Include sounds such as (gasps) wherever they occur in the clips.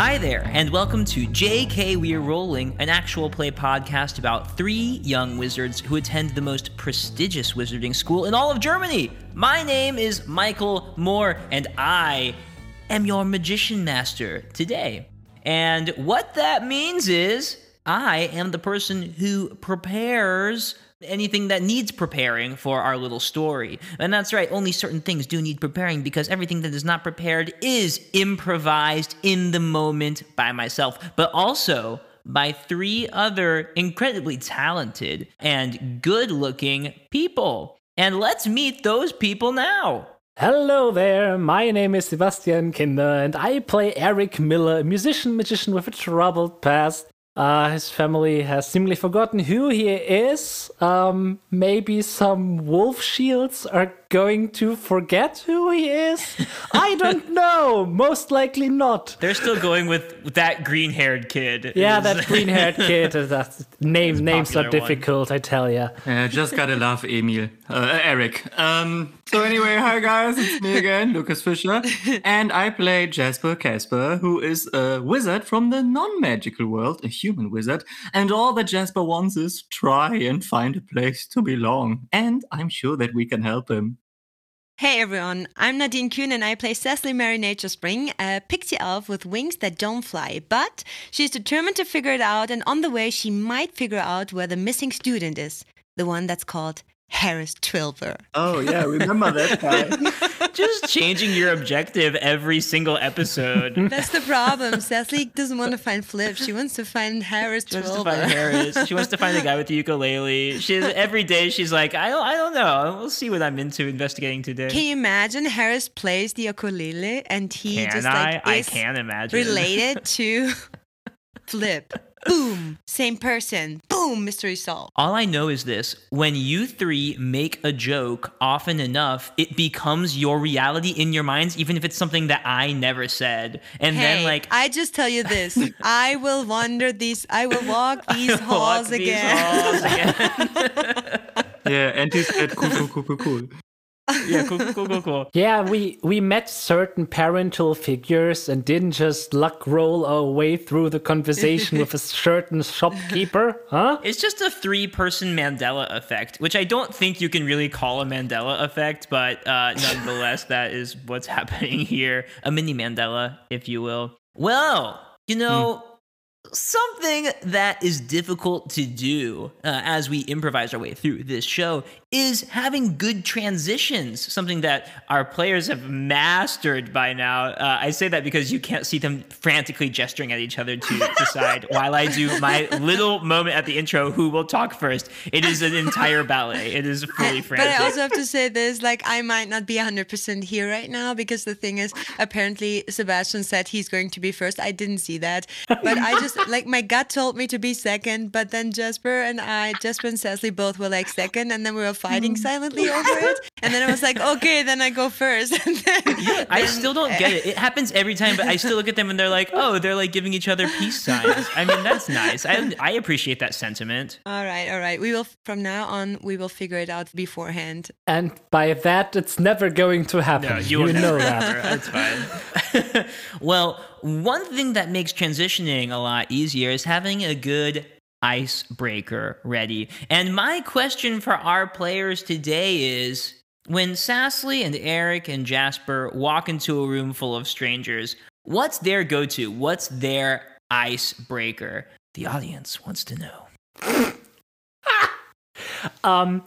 Hi there, and welcome to JK We're Rolling, an actual play podcast about three young wizards who attend the most prestigious wizarding school in all of Germany. My name is Michael Moore, and I am your magician master today. And what that means is I am the person who prepares anything that needs preparing for our little story. And that's right, only certain things do need preparing because everything that is not prepared is improvised in the moment by myself, but also by three other incredibly talented and good looking people. And let's meet those people now. Hello there, my name is Sebastian Kinder and I play Eric Miller, a musician magician with a troubled past. Uh, his family has seemingly forgotten who he is. Um, maybe some wolf shields are going to forget who he is. I don't know. Most likely not. They're still going with, with that green haired kid. Yeah, Is- that green haired (laughs) kid. uh, That name names are popular one. difficult, I tell ya. Yeah, just gotta love Emil. Uh, Eric. Um, so anyway, hi guys, it's me again, (laughs) Lucas Fischer. And I play Jasper Casper, who is a wizard from the non-magical world, a human wizard. And all that Jasper wants is try and find a place to belong. And I'm sure that we can help him. Hey everyone, I'm Nadine Kuhn and I play Cecily Mary Nature Spring, a pixie elf with wings that don't fly. But she's determined to figure it out, and on the way, she might figure out where the missing student is the one that's called Harris Twilver. Oh yeah, remember that guy. (laughs) Just changing your objective every single episode. (laughs) That's the problem. Cecily doesn't want to find Flip, she wants to find Harris She wants to find Harris. She wants to find the guy with the ukulele. She's every day. She's like, I don't, I don't know. We'll see what I'm into investigating today. Can you imagine Harris plays the ukulele and he Can just I? like I is can imagine. related (laughs) to Flip? Boom, same person. Boom, mystery solved. All I know is this: when you three make a joke often enough, it becomes your reality in your minds, even if it's something that I never said. And Hey, then, like, I just tell you this: (laughs) I will wander these, I will walk these walk halls these again. halls again. (laughs) yeah, and he said cool, cool, cool, cool, cool. (laughs) yeah, cool, cool, cool, cool. Yeah, we, we met certain parental figures and didn't just luck roll our way through the conversation with a (laughs) certain shopkeeper, huh? It's just a three-person Mandela effect, which I don't think you can really call a Mandela effect, but uh, nonetheless, that is what's (laughs) happening here. A mini Mandela, if you will. Well, you know, something that is difficult to do uh, as we improvise our way through this show is having good transitions, something that our players have mastered by now. Uh, I say that because you can't see them frantically gesturing at each other to (laughs) decide while I do my little moment at the intro who will talk first. It is an entire ballet. It is fully frantic. (laughs) But. I also have to say this: like, I might not be 100% here right now because the thing is, apparently, Sebastian said he's going to be first. I didn't see that, but I just (laughs) like my gut told me to be second. But then Jasper and I, Jasper and Cecily, both were like second, and then we were fighting hmm. silently over it. And then I was like, okay, then I go first. (laughs) And then, I then- still don't get it. It happens every time, but I still look at them and they're like, oh, they're like giving each other peace signs. I mean, that's nice. I, I appreciate that sentiment. All right, all right. We will from now on. We will figure it out beforehand. And by that, it's never going to happen. No, you, you know never. that. That's fine. (laughs) well, one thing that makes transitioning a lot easier is having a good icebreaker ready. And my question for our players today is when Sassly and Eric and Jasper walk into a room full of strangers, what's their go to? What's their icebreaker? The audience wants to know. (laughs) Um,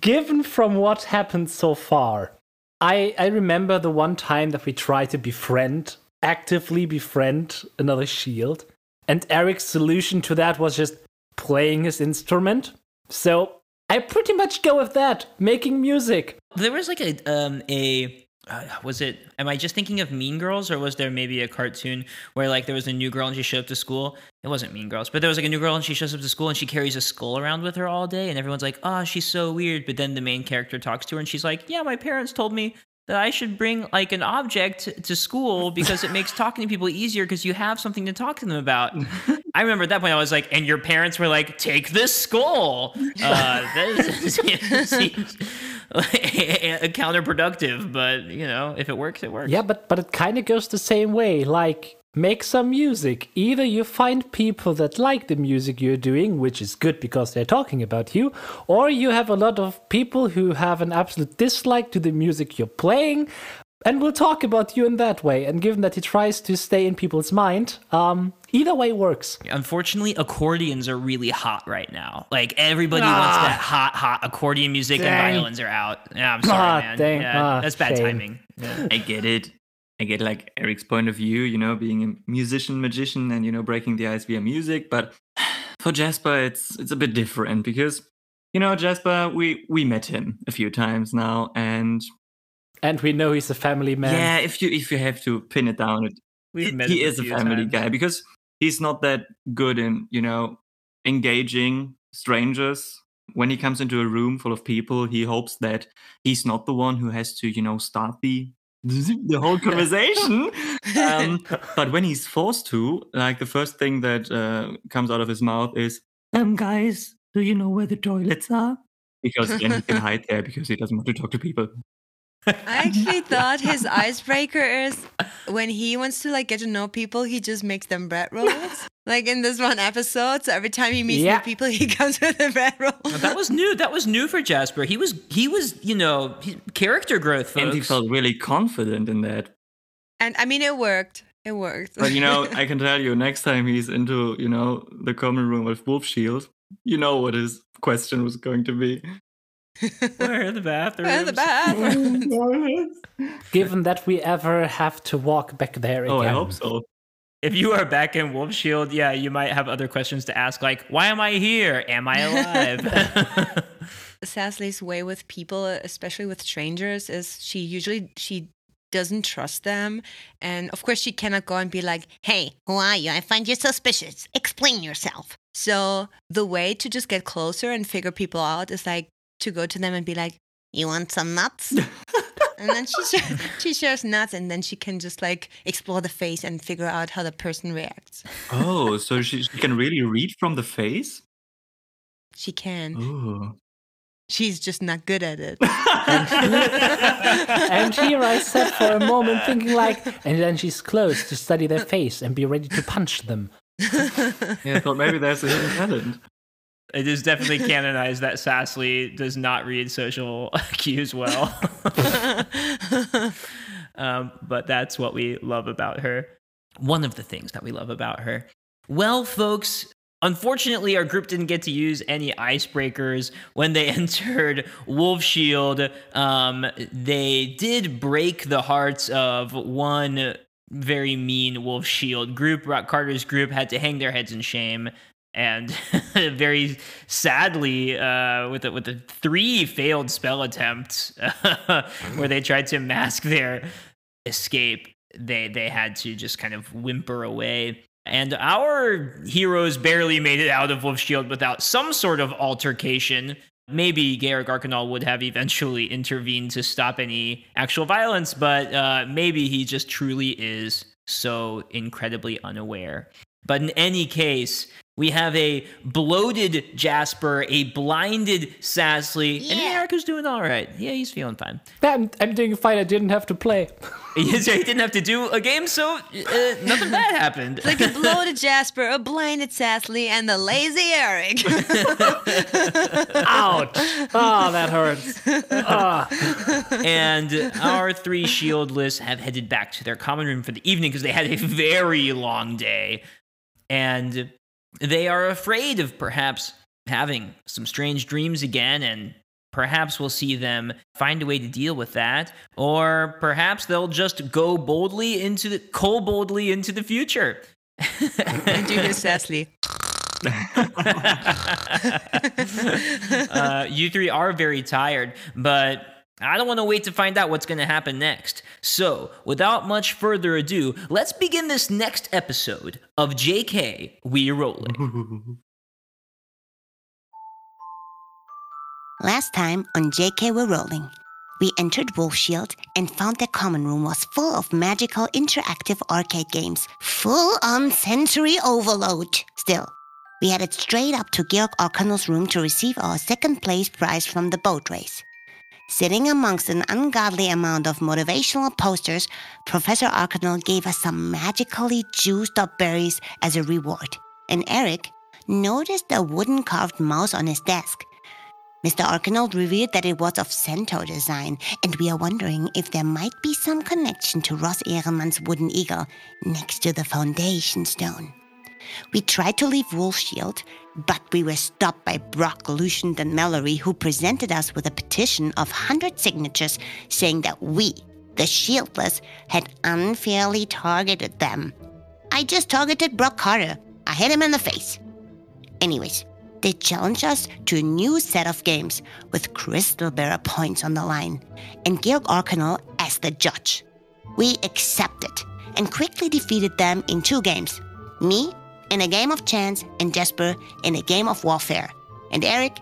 given from what happened so far, I I remember the one time that we tried to befriend, actively befriend another shield, and Eric's solution to that was just playing his instrument. So I pretty much go with that, making music. There was like a um a uh, was it am I just thinking of Mean Girls or was there maybe a cartoon where like there was a new girl and she showed up to school? It wasn't Mean Girls, but there was like a new girl and she shows up to school and she carries a skull around with her all day and everyone's like, "Oh, she's so weird." But then the main character talks to her and she's like, "Yeah, my parents told me that I should bring like an object to school (laughs) because it makes talking to people easier because you have something to talk to them about. (laughs) I remember at that point I was like, and your parents were like, take this skull. Uh, (laughs) that is, seems counterproductive, but you know, if it works, it works. Yeah, but but it kind of goes the same way. Like make some music. Either you find people that like the music you're doing, which is good because they're talking about you, or you have a lot of people who have an absolute dislike to the music you're playing, and we'll talk about you in that way. And given that he tries to stay in people's mind, um, either way works. Unfortunately, accordions are really hot right now. Like everybody wants Ah. that hot, hot accordion music, Dang. and violins are out. Yeah, I'm sorry, Ah, man. dang. Yeah, Ah, that's bad shame. timing. Yeah. I get it. I get like Eric's point of view, you know, being a musician, magician, and you know, breaking the ice via music. But (sighs) for Jasper, it's it's a bit different because, you know, Jasper, we we met him a few times now, and And we know he's a family man. yeah, if you if you have to pin it down, it, We've he- met he is a family times. guy because he's not that good in you know engaging strangers when he comes into a room full of people he hopes that he's not the one who has to you know start the the whole conversation. (laughs) Um, but when he's forced to like the first thing that uh, comes out of his mouth is um guys do you know where the toilets are? Because then he can (laughs) hide there because he doesn't want to talk to people I actually thought his icebreaker is when he wants to like get to know people, he just makes them bread rolls. (laughs) like in this one episode, so every time he meets Yeah. new people, he (laughs) comes with a bread roll. That was new. That was new for Jasper. He was he was you know he, character growth, folks. and he felt really confident in that And I mean, it worked. It worked. But you know, (laughs) I can tell you, next time he's into, you know, the common room with Wolf Shield, you know what his question was going to be. Where are the bathrooms? Where are the bathrooms? (laughs) Given that we ever have to walk back there again. oh, I hope so. If you are back in Wolf Shield, yeah, you might have other questions to ask, like, "Why am I here? Am I alive?" (laughs) Sasley's way with people, especially with strangers, is she usually she doesn't trust them, and of course she cannot go and be like, Hey, who are you? I find you suspicious. Explain yourself. So the way to just get closer and figure people out is like to go to them and be like, You want some nuts? (laughs) and then she shares, (laughs) she shares nuts, and then she can just like explore the face and figure out how the person reacts. Oh, so (laughs) she, she can really read from the face? She can. Oh. She's just not good at it. and here I sat for a moment thinking like, and then she's close to study their face and be ready to punch them. Yeah, I thought maybe there's a hidden talent. It is definitely canonized that Sassly does not read social (laughs) cues well. (laughs) um, but that's what we love about her. One of the things that we love about her. Well, folks, unfortunately, our group didn't get to use any icebreakers when they (laughs) entered Wolf Shield. Um, they did break the hearts of one very mean Wolf Shield group. Brock Carter's group had to hang their heads in shame. And (laughs) very sadly, uh, with the, with the three failed spell attempts (laughs) where they tried to mask their escape, they they had to just kind of whimper away. And our heroes barely made it out of Wolf Shield without some sort of altercation. Maybe Garrick Arcanal would have eventually (laughs) intervened to stop any actual violence, but uh, maybe he just truly is so incredibly unaware. But in any case, we have a bloated Jasper, a blinded Sasley, and Yeah. Eric is doing all right. Yeah, he's feeling fine. I'm, I'm doing fine. I didn't have to play. (laughs) he didn't have to do a game, so uh, nothing bad happened. (laughs) like a bloated (laughs) Jasper, a blinded Sasley, and the lazy Eric. Ouch! Oh, that hurts. Ah. and our three shieldless have headed back to their common room for the evening because they had a very long day. And they are afraid of perhaps having some strange dreams again, and perhaps we'll see them find a way to deal with that, or perhaps they'll just go boldly into the cold boldly into the future. and (laughs) do his Sasley. (laughs) (laughs) uh, you three are very tired, but I don't want to wait to find out what's going to happen next. So, without much further ado, let's begin this next episode of JK We Rolling. (laughs) Last time on JK We're Rolling, we entered Wolf Shield and found their common room was full of magical interactive arcade games, full on sensory overload. Still, we headed straight up to Georg Arcanel's room to receive our second place prize from the boat race. Sitting amongst an ungodly amount of motivational posters, Professor Arcanel gave us some magically juiced up berries as a reward. And Eric noticed a wooden carved mouse on his desk. Mr. Arcanel revealed that it was of centaur design, and we are wondering if there might be some connection to Ross Ehrenmann's wooden eagle next to the foundation stone. We tried to leave Wolfshield, but we were stopped by Brock, Lucian, and Mallory, who presented us with a petition of 100 signatures saying that we, the Shieldless, had unfairly targeted them. I just targeted Brock Carter. I hit him in the face. Anyways, they challenged us to a new set of games with Crystal Bearer points on the line and Georg Arcanel as the judge. We accepted and quickly defeated them in two games. Me in a game of chance and Jasper in a game of warfare. And Eric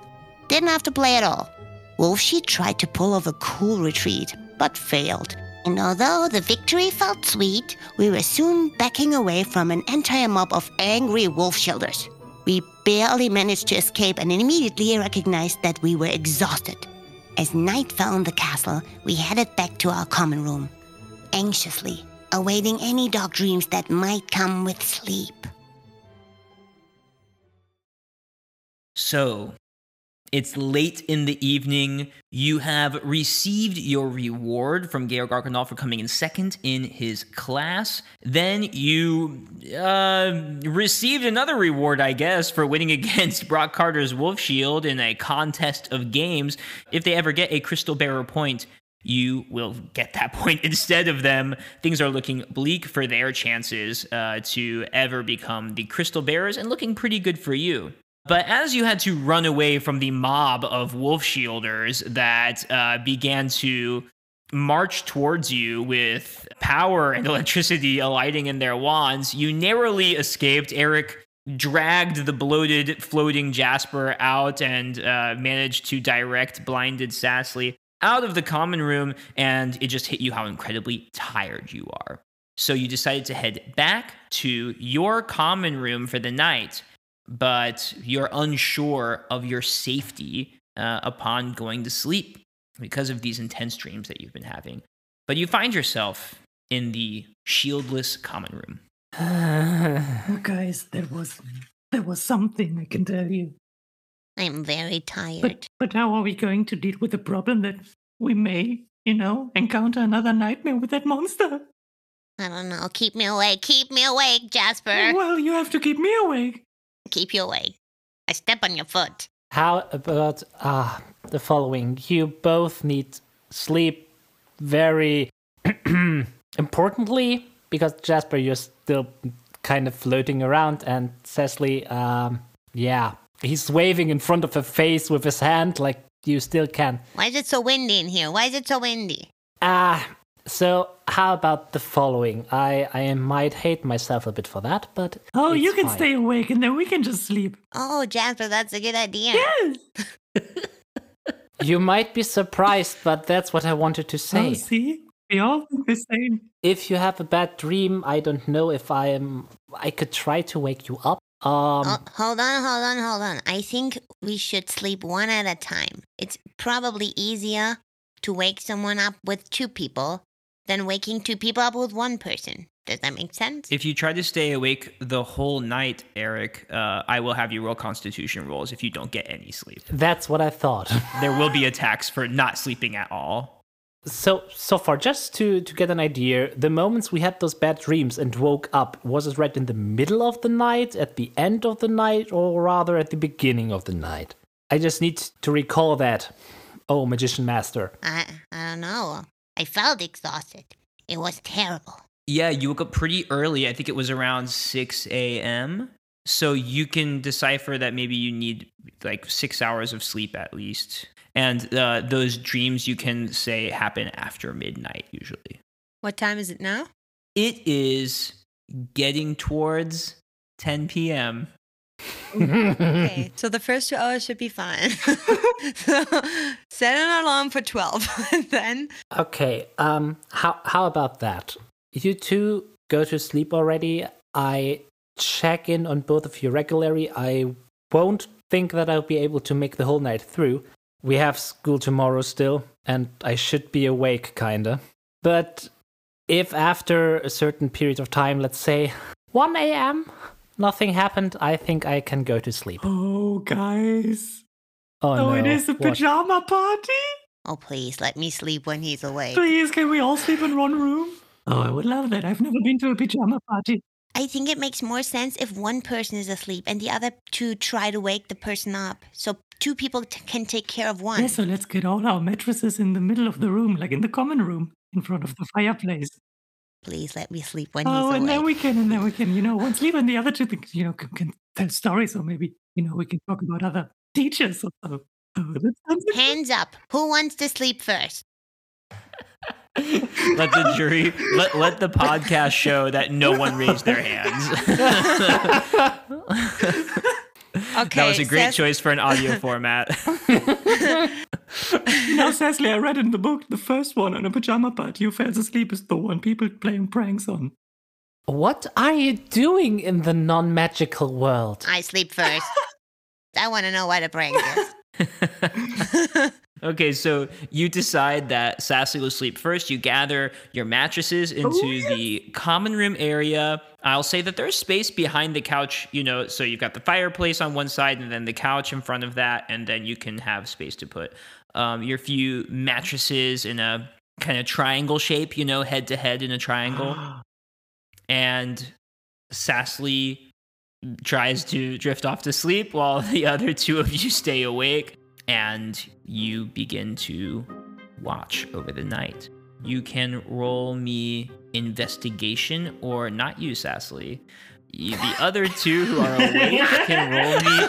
didn't have to play at all. Wolfshield tried to pull off a cool retreat, but failed. And although the victory felt sweet, we were soon backing away from an entire mob of angry wolf shielders. We barely managed to escape and immediately recognized that we were exhausted. As night fell on the castle, we headed back to our common room, anxiously awaiting any dark dreams that might come with sleep. So, it's late in the evening. You have received your reward from Georg Arcanal for coming in second in his class. Then you uh, received another reward, I guess, for winning (laughs) against Brock Carter's Wolf Shield in a contest of games. If they ever get a Crystal Bearer point, you will get that (laughs) point instead of them. Things are looking bleak for their chances uh, to ever become the Crystal Bearers and looking pretty good for you. But as you had to run away from the mob of wolf shielders that uh, began to march towards you with power and (laughs) electricity alighting in their wands, you narrowly escaped. Eric dragged the bloated, floating Jasper out and uh, managed to direct blinded Sassly out of the common room, and it just hit you how incredibly tired you are. So you decided to head back to your common room for the night but you're unsure of your safety uh, upon going to sleep because of these intense dreams that you've been having. But you find yourself in the shieldless common room. (sighs) Oh, guys, there was there was something I can tell you. I'm very tired. But but how are we going to deal with the problem that we may, you know, encounter another nightmare with that monster? I don't know. Keep me awake. Keep me awake, Jasper. Well, you have to keep me awake. Keep you awake. I step on your foot. How about ah the following? You both need sleep very (clears throat) importantly because Jasper, you're still kind of floating around, and Cecily, um, yeah, he's waving in front of her face with his hand like you still can. Why is it so windy in here? Why is it so windy? Ah, so how about the following? I I might hate myself a bit for that, but Oh, you can fine. stay awake and then we can just sleep. Oh, Jasper, that's a good idea. Yes. (laughs) You might be surprised, but that's what I wanted to say. Oh, see, we all think the same. if you have a bad dream, I don't know if I am. I could try to wake you up. Um, Oh, hold on, hold on, hold on. I think we should sleep one at a time. It's probably easier to wake someone up with two people than waking two people up with one person. Does that make sense? If you try to stay awake the whole night, Eric, uh, I will have you roll Constitution rolls if you don't get any sleep. that's what I thought. (laughs) There will be attacks for not sleeping at all. so so far, just to to get an idea, the moments we had those bad dreams and woke up, was it right in the middle of the night, at the end of the night, or rather at the beginning of the night? I just need to recall that. Oh, magician master. I, I don't know. I felt exhausted. It was terrible. Yeah, you woke up pretty early. I think it was around 6 a.m. So you can decipher that maybe you need like six hours of sleep at least. And uh, those dreams you can say happen after midnight usually. What time is it now? It is getting towards 10 p.m. Okay, so the first two hours should be fine. (laughs) so set an alarm for 12. (laughs) and then, Okay, um, how how about that? You two go to sleep already. I check in on both of you regularly. I won't think that I'll be able to make the whole night through. we have school tomorrow still, and I should be awake, kinda. But if after a certain period of time, let's say 1 a.m., nothing happened, I think I can go to sleep. Oh, guys. Oh, Oh, no. it is a What? pajama party. Oh, please let me sleep when he's awake. Please, can we all sleep in one room? Oh, I would love that. I've never been to a pajama party. I think it makes more sense if one person is asleep and the other two try to wake the person up. So two people t- can take care of one. Yeah, so let's get all our mattresses in the middle of the room, like in the common room, in front of the fireplace. Please let me sleep when Oh, he's and then we can, and then we can, you know, one sleep, and the other two, things, you know, can, can tell stories, or maybe, you know, we can talk about other teachers. Or, oh, oh, that sounds Hands up. Who wants to sleep first? (laughs) let the jury let let the podcast show that no one raised their hands. (laughs) (laughs) Okay, that was a great Cec- choice for an audio (laughs) format. (laughs) Now, Cecily, I read in the book the first one on a pajama party who falls asleep is the one people playing pranks on. What are you doing in the non magical world? I sleep first. (laughs) I want to know what a prank is. Okay, so you decide that Sassy will sleep first. You gather your mattresses into the common room area. I'll say that there's space behind the couch, you know, so you've got the fireplace on one side and then the couch in front of that, and then you can have space to put um, your few mattresses in a kind of triangle shape, you know, head to head in a triangle. (gasps) and Sassy tries to drift off to sleep while (laughs) the other two of you stay awake and you begin to watch over the night. You can roll me investigation or not you, Sassly. You- The other two who are awake can roll me.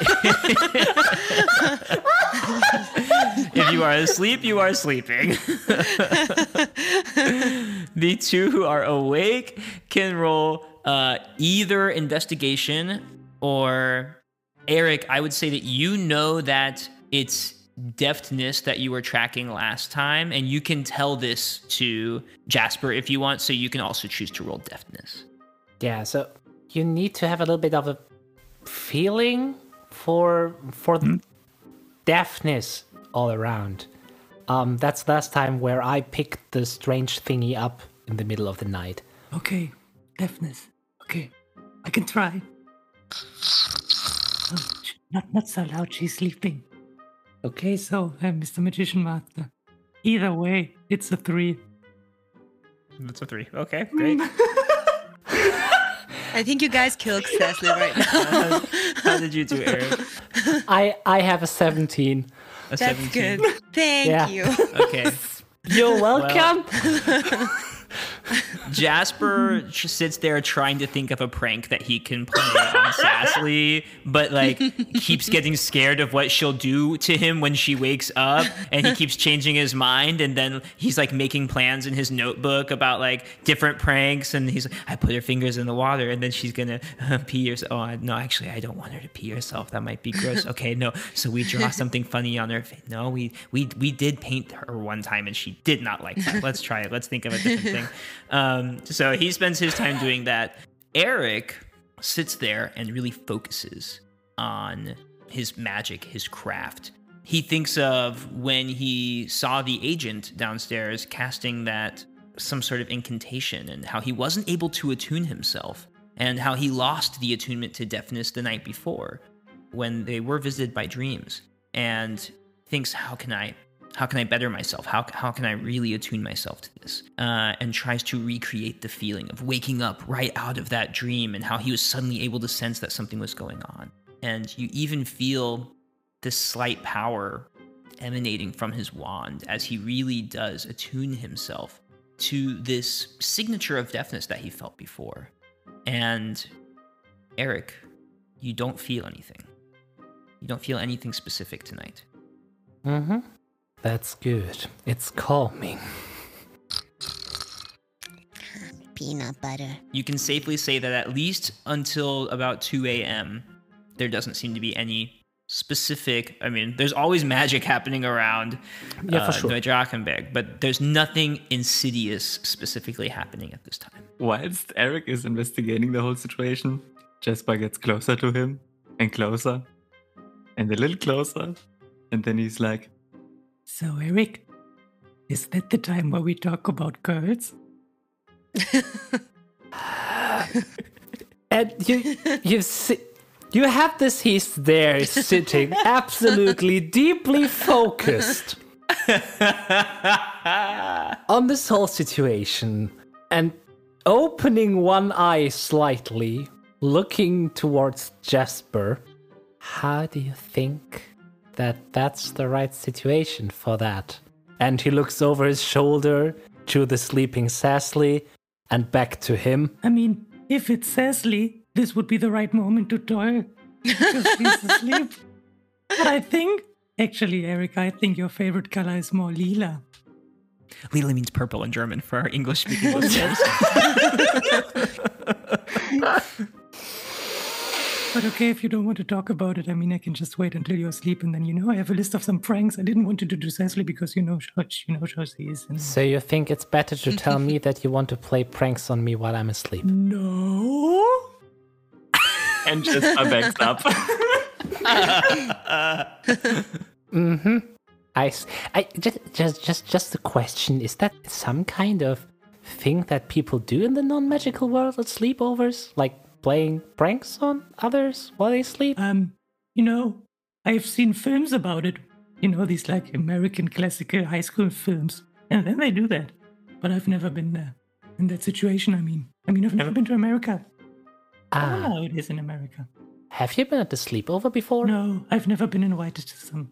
(laughs) if you are asleep, you are sleeping. (laughs) the two who are awake can roll uh, either investigation or Eric. I would say that you know that it's deftness that you were tracking last time, and you can tell this to Jasper if you want. So you can also choose to roll deftness. Yeah, so you need to have a little bit of a feeling for for deftness all around. Um, that's last time where I picked the strange thingy up in the middle of the night. Okay, deftness. Okay, I can try. Oh, not, not so loud, she's sleeping. Okay, so, uh, Mr. Magician Master. Either way, it's a three. That's a three. Okay, great. (laughs) I think you guys killed Cecily right now. (laughs) How did you do, Eric? I I have a 17. A That's 17. good. Thank Yeah. you. Okay. (laughs) You're welcome. Jasper sits there trying to think of a prank that he can play on Sassly, but like keeps getting scared of what she'll do to him when she wakes up, and he keeps changing his mind. And then he's like making plans in his notebook about like different pranks, and he's like, "I put her fingers in the water, and then she's gonna uh, pee herself." Oh no, actually, I don't want her to pee herself. That might be gross. Okay, no. So we draw something funny on her. No, we we we did paint her one time, and she did not like that. Let's try it. Let's think of a different thing. Um, Um, so he spends his time doing that. Eric sits there and really focuses on his magic, his craft. He thinks of when he saw the agent downstairs casting that some sort of incantation and how he wasn't able to attune himself and how he lost the attunement to deftness the night before when they were visited by dreams and thinks how can I how can I better myself? How, how can I really attune myself to this? Uh, and tries to recreate the feeling of waking up right out of that dream and how he was suddenly able to sense that something was going on. And you even feel this slight power emanating from his wand as he really does attune himself to this signature of deftness that he felt before. And Eric, you don't feel anything. You don't feel anything specific tonight. Mm-hmm. That's good. It's calming. Peanut butter. You can safely say that at least until about 2 a.m., there doesn't seem to be any specific. I mean, there's always magic happening around Yeah, for uh, sure. Neudrachenberg, but there's nothing insidious specifically happening at this time. Whilst Eric is investigating the whole situation, Jasper gets closer to him and closer and a little closer. And then he's like, So, Eric, is that the time where we talk about girls? And you, you si- you have this. He's there, sitting, (laughs) absolutely deeply focused (laughs) on this whole situation, and opening one eye slightly, looking towards Jasper. How do you think that that's the right situation for that? And he looks over his shoulder to the sleeping Sasley and back to him. I mean, if it's Cecily, this would be the right moment to toy because he's asleep. (laughs) But I think, actually, Eric, I think your favorite color is more lila. Lila means purple in German for our English speaking (laughs) listeners. (laughs) But okay, if you don't want to talk about it, I mean, I can just wait until you're asleep, and then you know I have a list of some pranks I didn't want you to do Cecily because you know how you know how she is. And So you think it's better to (laughs) tell me that you want to play pranks on me while I'm asleep? no, (laughs) And just a backs up. (laughs) mm-hmm. I, I just, just, just, just a question. Is that some kind of thing that people do in the non-magical world at sleepovers, like playing pranks on others while they sleep? um, you know, I've seen films about it. You know, these like American classical high school films, and then they do that. But I've never been there in that situation. I mean, I mean, I've never been to America. I don't know Ah, how it is in America. have you been at the sleepover before? No, I've never been invited to some.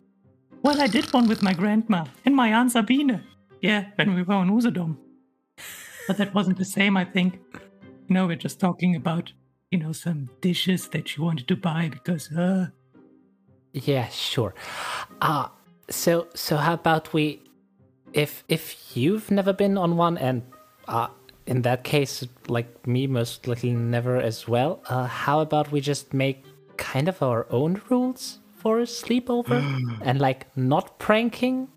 Well, I did one with my grandma and my aunt Sabine. Yeah, when we were on Usedom. But that wasn't the same, I think. You know, we're just talking about, you know, some dishes that you wanted to buy because, uh, Yeah, sure. Uh so so how about we if if you've never been on one and uh in that case like me most likely never as well, uh how about we just make kind of our own rules for a sleepover (gasps) and like not pranking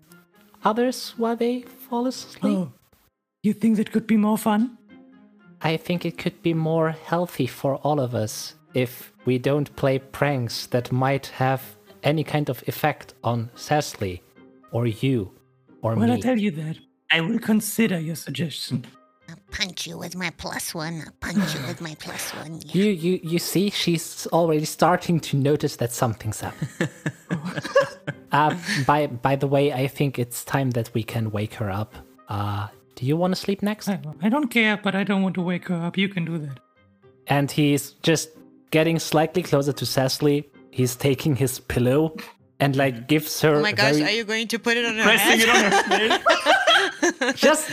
others while they fall asleep? oh, you think that could be more fun? I think it could be more healthy for all of us if we don't play pranks that might have any kind of effect on Cecily or you or me. Well, I tell you that. I will consider your suggestion. I'll punch you with my plus one. I'll punch you with my plus one. Yeah. (sighs) You, you, you see, she's already starting to notice that something's up. (laughs) uh, by, by the way, I think it's time that we can wake her up. Uh, do you want to sleep next? I, I don't care, but I don't want to wake her up. You can do that. And he's just getting slightly closer to Cecily. He's taking his pillow and like mm-hmm. gives her Oh my gosh, very- are you going to put it on her Pressing head? it on her face. (laughs) just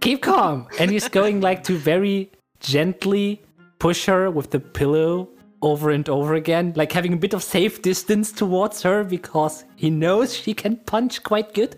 keep calm. And he's going like to very gently push her with the pillow over and over again, like having a bit of safe distance towards her because he knows she can punch quite good.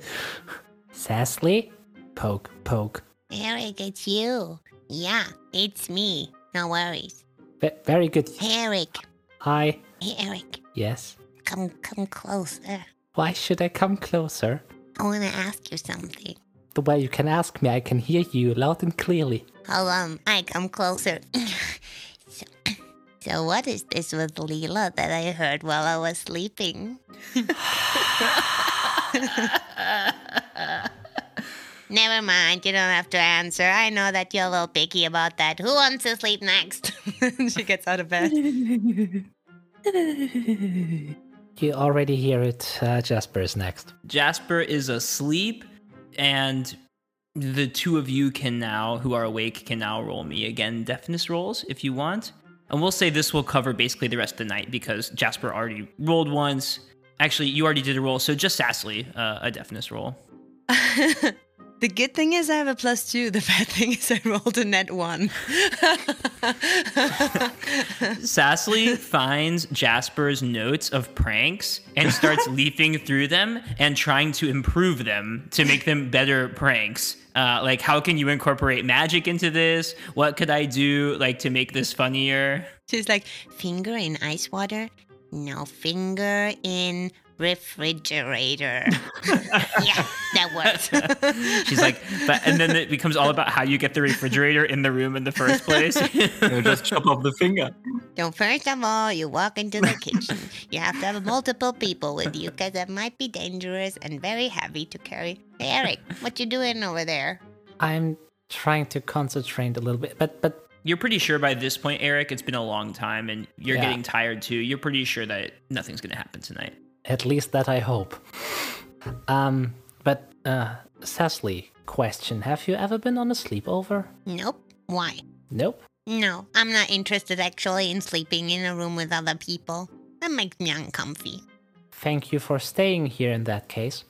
Sassly, poke, poke. Eric, it's you. Yeah, it's me. No worries. V- very good. Eric. Hi. Hey, Eric. Yes. Come, come closer. Why should I come closer? I want to ask you something. The way you can ask me, I can hear you loud and clearly. Hold on, I come closer. (laughs) so, (coughs) so, what is this with Lila that I heard while I was sleeping? (laughs) (laughs) Never mind, you don't have to answer. I know that you're a little picky about that. Who wants to sleep next? (laughs) she gets out of bed. (laughs) You already hear it. Uh, Jasper is next. Jasper is asleep, and the two of you can now, who are awake, can now roll me again deftness rolls if you want. And we'll say this will cover basically the rest of the night because Jasper already rolled once. Actually, you already did a roll, so just Sassly, uh, a deftness roll. (laughs) The good thing is I have a plus two. The (laughs) bad thing is I rolled a net one. Sassly finds Jasper's notes of pranks and starts (laughs) leafing through them and trying to improve them to make them better pranks. Uh, like, how can you incorporate magic into this? What could I do, like, to make this funnier? She's like, Finger in ice water? No, finger in refrigerator. (laughs) yeah, that works. (laughs) She's like, but, and then it becomes all about how you get the refrigerator in the room in the first place. (laughs) You just chop off the finger. So first of all, you walk into the kitchen. You have to have multiple people with you because that might be dangerous and very heavy to carry. Hey, Eric, what you doing over there? I'm trying to concentrate a little bit, but but You're pretty sure by this point, Eric, it's been a long time and you're Yeah. getting tired too. You're pretty sure that nothing's going to happen tonight. At least that I hope. Um, but uh, Cecily, question: Have you ever been on a sleepover? Nope. Why? Nope. No, I'm not interested actually in sleeping in a room with other people. That makes me uncomfy. Thank you for staying here in that case.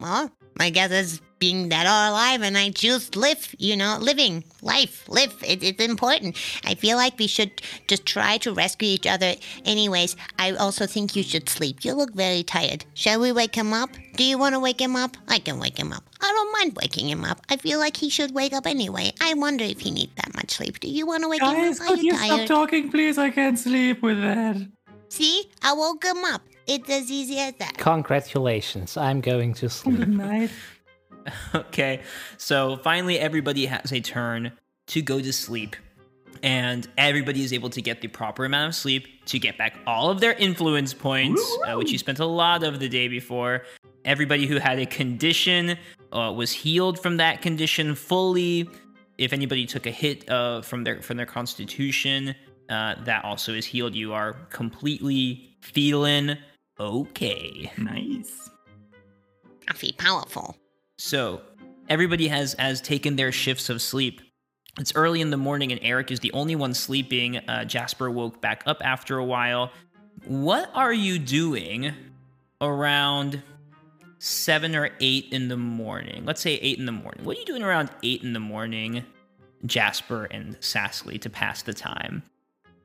Well, I guess it's being dead or alive, and I choose live, you know, living, life, live. It, it's important. I feel like we should just try to rescue each other. Anyways, I also think you should sleep. You look very tired. Shall we wake him up? Do you want to wake him up? I can wake him up. I don't mind waking him up. I feel like he should wake up anyway. I wonder if he needs that much sleep. Do you want to wake Guys, him up? Are could you you stop talking, please? I can't sleep with that. See, I woke him up. It's as easy as that. Congratulations, I'm going to sleep. Good night. (laughs) Okay, so finally everybody has a turn to go to sleep, and everybody is able to get the proper amount of sleep to get back all of their influence points, uh, which you spent a lot of the day before. Everybody who had a condition uh, was healed from that condition fully. If anybody took a hit uh, from their from their constitution, uh, that also is healed. You are completely feeling okay. Nice. I feel powerful. So everybody has has taken their shifts of sleep. It's early in the morning, and Eric is the only one sleeping. Uh, Jasper woke back up after a while. What are you doing around seven or eight in the morning? Let's say eight in the morning. What are you doing around eight in the morning, Jasper and Sassly, to pass the time?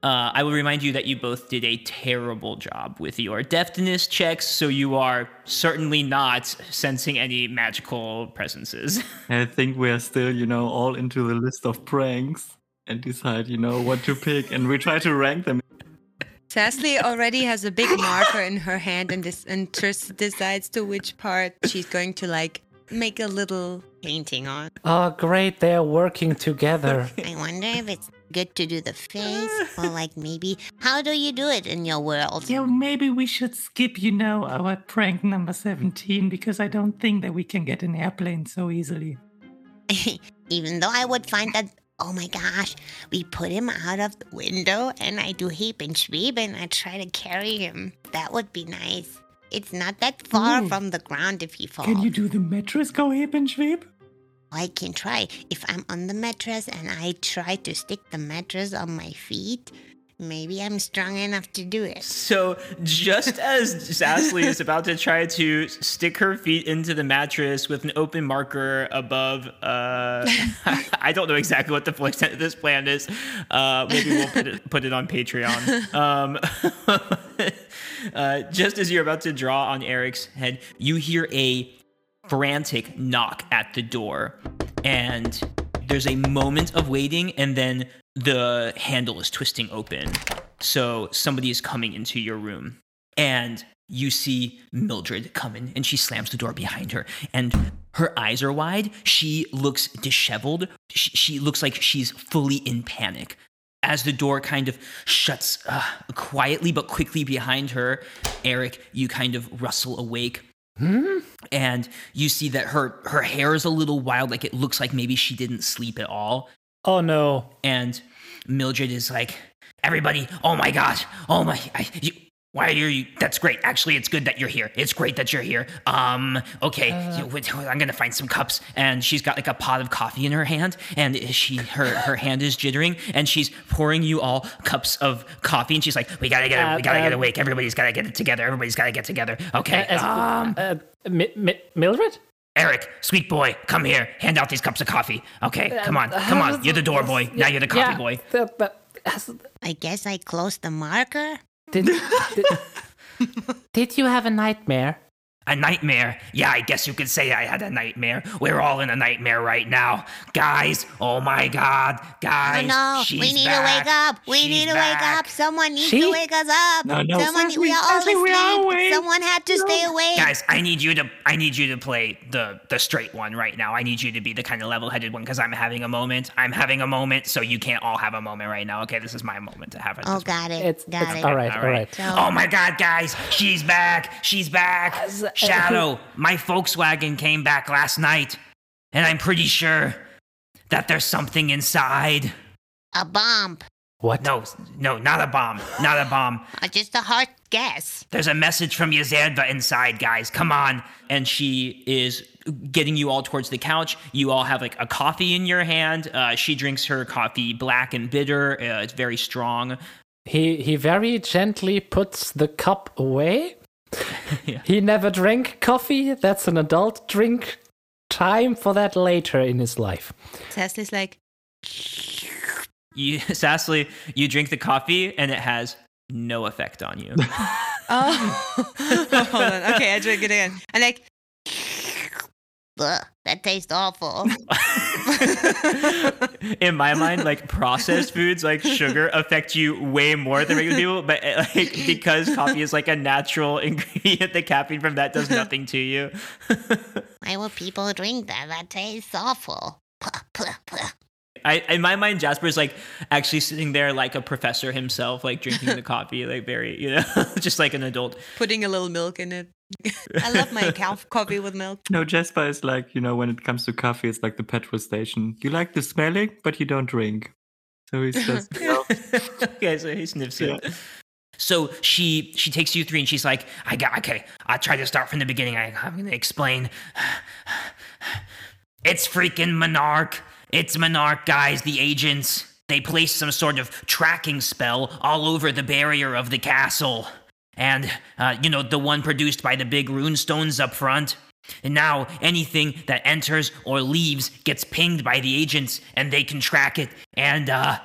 Uh, I will remind you that you both did a terrible job with your deftness checks, so you are certainly not sensing any magical presences. (laughs) I think we are still, you know, all into the list of pranks and decide, you know, what to pick. And we try to rank them. Sassly already has a big marker in her hand and, this, and Triss decides to which part she's going to like make a little painting on. Oh, great, they're working together. I wonder if it's good to do the face or like maybe how do you do it in your world? Yeah, maybe we should skip, you know, our prank number 17 because I don't think that we can get an airplane so easily. (laughs) Even though I would find that oh my gosh, we put him out of the window and I do heap and sweep and I try to carry him. That would be nice. It's not that far Ooh. from the ground if he falls. Can you do the mattress go hip and sweep? I can try. If I'm on the mattress and I try to stick the mattress on my feet, maybe I'm strong enough to do it. So, just as Sassly is about to try to stick her feet into the mattress with an open marker above, uh, (laughs) I don't know exactly what the full extent of this plan is. Uh, maybe we'll put it, put it on Patreon. Um, (laughs) uh, just as you're about to draw on Eric's head, you hear a frantic knock at the door, and there's a moment of waiting, and then the handle is twisting open. So somebody is coming into your room, and you see Mildred coming, and she slams the door behind her, and her eyes are wide. She looks disheveled. She, she looks like she's fully in panic. As the door kind of shuts uh, quietly but quickly behind her, Eric, you kind of rustle awake and you see that her her hair is a little wild like it looks like maybe she didn't sleep at all Oh no. and mildred is like everybody oh my god, oh my I, you, why are you that's great actually it's good that you're here it's great that you're here um okay you- i'm gonna find some cups and she's got like a pot of coffee in her hand and she her her hand is jittering and she's pouring you all cups of coffee and she's like we gotta get Uh, we gotta get uh, awake everybody's gotta get it together everybody's gotta get together okay As- um uh, Mi- Mi- Mildred? Eric, sweet boy, come here. Hand out these cups of coffee. Okay, come on, come on. You're the door boy. Now you're the coffee Yeah, boy. that- that- has- I guess I closed the marker. Did, did, (laughs) did you have a nightmare? A nightmare. Yeah, I guess you could say I had a nightmare. We're all in a nightmare right now. Guys, oh my god. Guys, oh no, she's we need back. to wake up. We She's need to back. wake up. Someone needs She? to wake us up. No, no, Someone, Sassy, we are all Sassy, we are asleep. awake. Someone had to stay awake. Guys, I need you to I need you to play the the straight one right now. I need you to be the kind of level-headed one because I'm having a moment. I'm having a moment, so you can't all have a moment right now. Okay, this is my moment to have it. Oh, got it. It's, got it's it. all right, All all right. So- Oh my god, guys, she's back. She's back. (laughs) Shadow, my Volkswagen came back last night, and I'm pretty sure that there's something inside. A bomb. What? No, no, not a bomb. Not a bomb. (laughs) Uh, just a hard guess. There's a message from Yazerva inside, guys. Come on. And she is getting you all towards the couch. You all have like a coffee in your hand. Uh, she drinks her coffee black and bitter. Uh, it's very strong. He he very gently puts the cup away. (laughs) Yeah. He never drank coffee. That's an adult drink. Time for that later in his life. Cecily's like, You, (laughs) Sassly, you drink the coffee and it has no effect on you. (laughs) oh, hold on. Okay, I drink it again. And like, Ugh, that tastes awful. (laughs) in my mind, like processed foods like sugar affect you way more than regular people, but uh, like because coffee is like a natural (laughs) ingredient, the caffeine from that does nothing to you. (laughs) Why would people drink that? That tastes awful. Puh, puh, puh. I, in my mind, Jasper's like actually sitting there like a professor himself, like drinking the coffee, like very, you know, (laughs) just like an adult. putting a little milk in it. I love my coffee with milk. No, Jasper is like, you know, when it comes to coffee, it's like the petrol station. You like the smelling, but you don't drink. So he's just, you okay, (laughs) so he sniffs it. So she she takes you three and she's like, I got okay. I'll try to start from the beginning. I, I'm gonna explain. (sighs) It's freaking Monarch. It's Monarch, guys. The agents. They placed some sort of tracking spell all over the barrier of the castle, and uh, you know the one produced by the big rune stones up front. And now anything that enters or leaves gets pinged by the agents, and they can track it. And uh,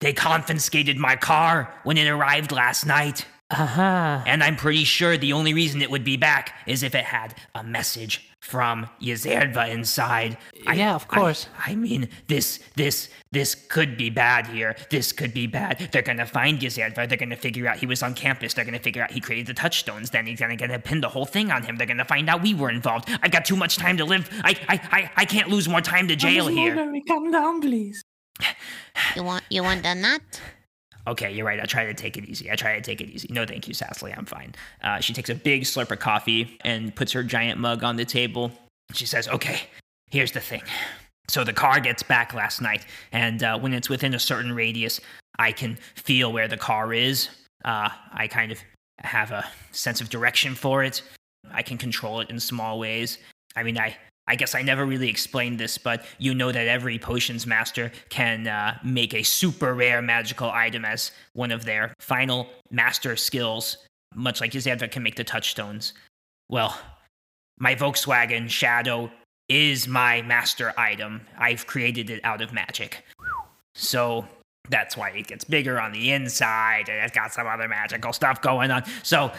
they confiscated my car when it arrived last night. Aha. And I'm pretty sure the only reason it would be back is if it had a message from Yazerva inside. I- Yeah, of course. I, mean, this, this, this could be bad here. This could be bad. They're gonna find Yazerva. They're gonna figure out he was on campus. They're gonna figure out he created the touchstones. Then he's gonna gonna pin the whole thing on him. They're gonna find out we were involved. I've got too much time to live. I, I, I, I can't lose more time to jail here. Mulberry, calm down, please. You want you want a nut? Okay, you're right. I try to take it easy. I try to take it easy. No, thank you, Sassly. I'm fine. Uh, she takes a big slurp of coffee and puts her giant mug on the table. She says, Okay, here's the thing. So the car gets back last night, and uh, when it's within a certain radius, I can feel where the car is. Uh, I kind of have a sense of direction for it. I can control it in small ways. I mean, I, I guess I never really explained this, but you know that every potions master can uh, make a super rare magical item as one of their final master skills, much like Yazandra can make the touchstones. Well, my Volkswagen Shadow is my master item. I've created it out of magic. So that's why it gets bigger on the inside, and it's got some other magical stuff going on. So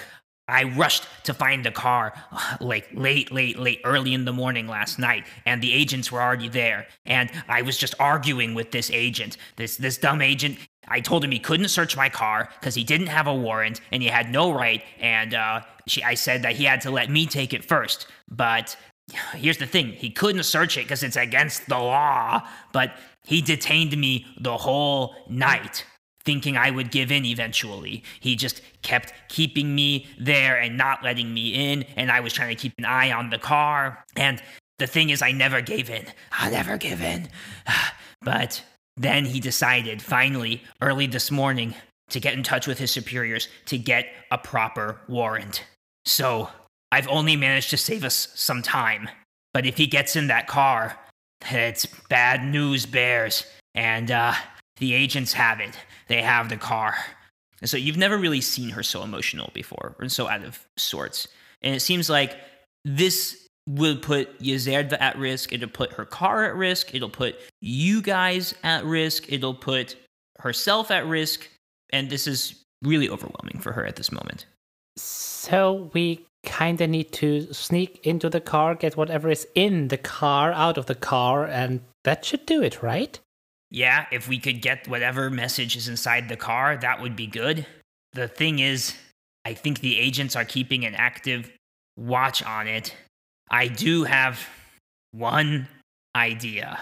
I rushed to find the car uh, like late, late, late, early in the morning last night, and the agents were already there. And I was just arguing with this agent, this this dumb agent. I told him he couldn't search my car because he didn't have a warrant and he had no right. And uh, she, I said that he had to let me take it first. But here's the thing: he couldn't search it because it's against the law. But he detained me the whole night thinking I would give in eventually. He just kept keeping me there and not letting me in, and I was trying to keep an eye on the car. And the thing is, I never gave in. I never give in. (sighs) But then he decided, finally, early this morning, to get in touch with his superiors to get a proper warrant. So I've only managed to save us some time. But if he gets in that car, it's bad news bears. And uh, the agents have it. They have the car. And so you've never really seen her so emotional before, and so out of sorts. And it seems like this will put Yazerva at risk. It'll put her car at risk. It'll put you guys at risk. It'll put herself at risk. And this is really overwhelming for her at this moment. So we kinda need to sneak into the car, get whatever is in the car out of the car, and that should do it, right? Yeah, if we could get whatever message is inside the car, that would be good. The thing is, I think the agents are keeping an active watch on it. I do have one idea.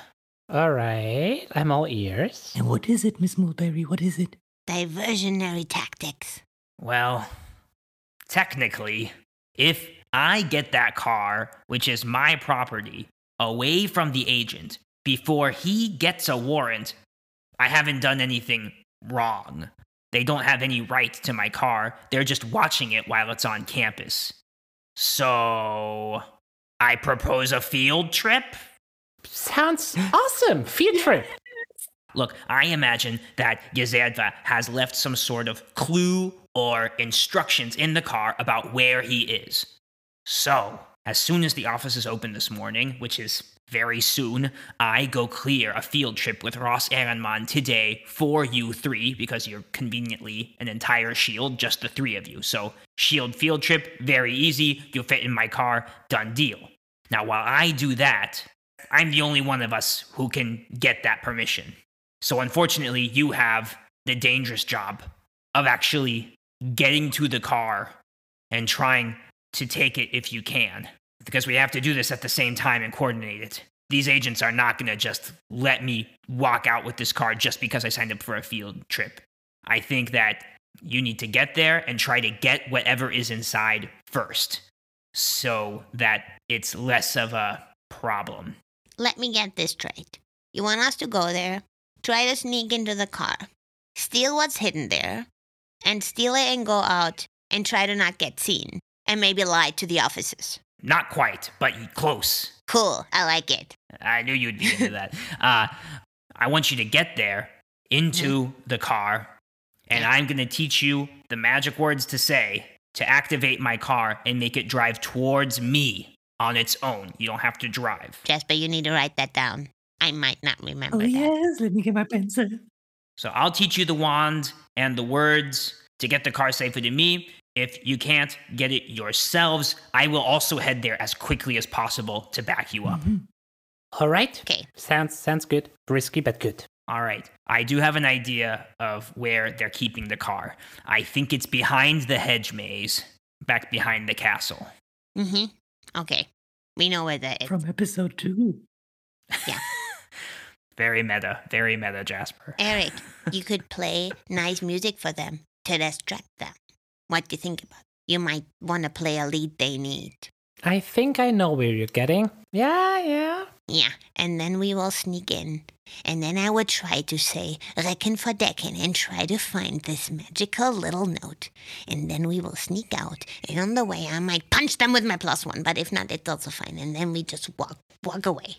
All right, I'm all ears. And what is it, Miss Mulberry? What is it? Diversionary tactics. Well, technically, if I get that car, which is my property, away from the agent before he gets a warrant, I haven't done anything wrong. They don't have any right to my car. They're just watching it while it's on campus. So, I propose a field trip. Sounds awesome. Field (laughs) trip. Look, I imagine that Gezerda has left some sort of clue or instructions in the car about where he is. So, as soon as the offices open this morning, which is very soon, I go clear a field trip with Ross Ehrenmann today for you three because you're conveniently an entire shield, just the three of you. So, shield field trip, very easy. You'll fit in my car, done deal. Now, while I do that, I'm the only one of us who can get that permission. So, unfortunately, you have the dangerous job of actually getting to the car and trying to take it if you can. Because we have to do this at the same time and coordinate it. These agents are not going to just let me walk out with this car just because I signed up for a field trip. I think that you need to get there and try to get whatever is inside first so that it's less of a problem. Let me get this straight. You want us to go there, try to sneak into the car, steal what's hidden there, and steal it and go out and try to not get seen, and maybe lie to the officers. Not quite, but close. Cool, I like it. I knew you'd be into that. (laughs) Uh, I want you to get there into the car, and I'm going to teach you the magic words to say to activate my car and make it drive towards me on its own. You don't have to drive. Jasper, you need to write that down. I might not remember Oh, that. yes. Let me get my pencil. So I'll teach you the wand and the words to get the car safely to me. If you can't get it yourselves, I will also head there as quickly as possible to back you up. All right. Okay. Sounds sounds good. Risky but good. All right. I do have an idea of where they're keeping the car. I think it's behind the hedge maze, back behind the castle. Mm-hmm. Okay. We know where that is. From episode two. Yeah. (laughs) Very meta, very meta, Jasper. Eric, you could play nice music for them to distract them. What do you think about? You might want to play a lead they need. I think I know where you're getting. Yeah, yeah. Yeah, and then we will sneak in. And then I would try to say, Reckon for Decken, and try to find this magical little note. And then we will sneak out. And on the way, I might punch them with my plus one, but if not, it's also fine. And then we just walk, walk away.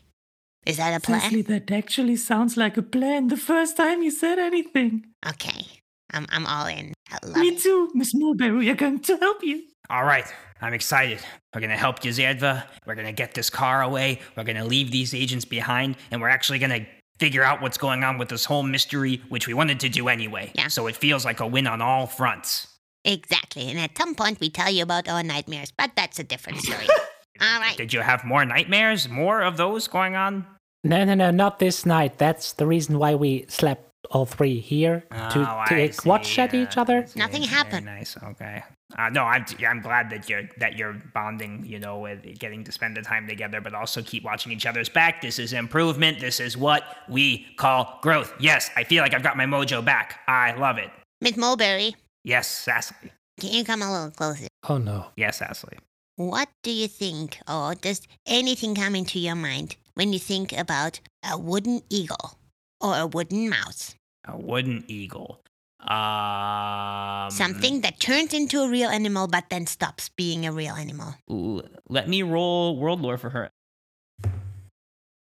Is that a plan? Cecily, that actually sounds like a plan the first time you said anything. Okay, I'm, I'm all in. I love Me it. too, Miss Mulberry. We are going to help you. All right, I'm excited. We're gonna help Yazerva. We're gonna get this car away. We're gonna leave these agents behind, and we're actually gonna figure out what's going on with this whole mystery, which we wanted to do anyway. Yeah. So it feels like a win on all fronts. Exactly. And at some point, we tell you about our nightmares, but that's a different story. (laughs) all right. Did you have more nightmares? More of those going on? No, no, no, not this night. That's the reason why we slept all three here to Oh, I take watch see. at each other. I see. Nothing Very happened. Nice. Okay. Uh, no, I'm I'm glad that you're that you're bonding. You know, with getting to spend the time together, but also keep watching each other's back. This is improvement. This is what we call growth. Yes, I feel like I've got my mojo back. I love it. Miss Mulberry, Yes, Cecily. can you come a little closer? Oh no. Yes, Cecily. What do you think, or does anything come into your mind when you think about a wooden eagle or a wooden mouse? A wooden eagle. Um. Something that turns into a real animal but then stops being a real animal. Ooh, let me roll world lore for her.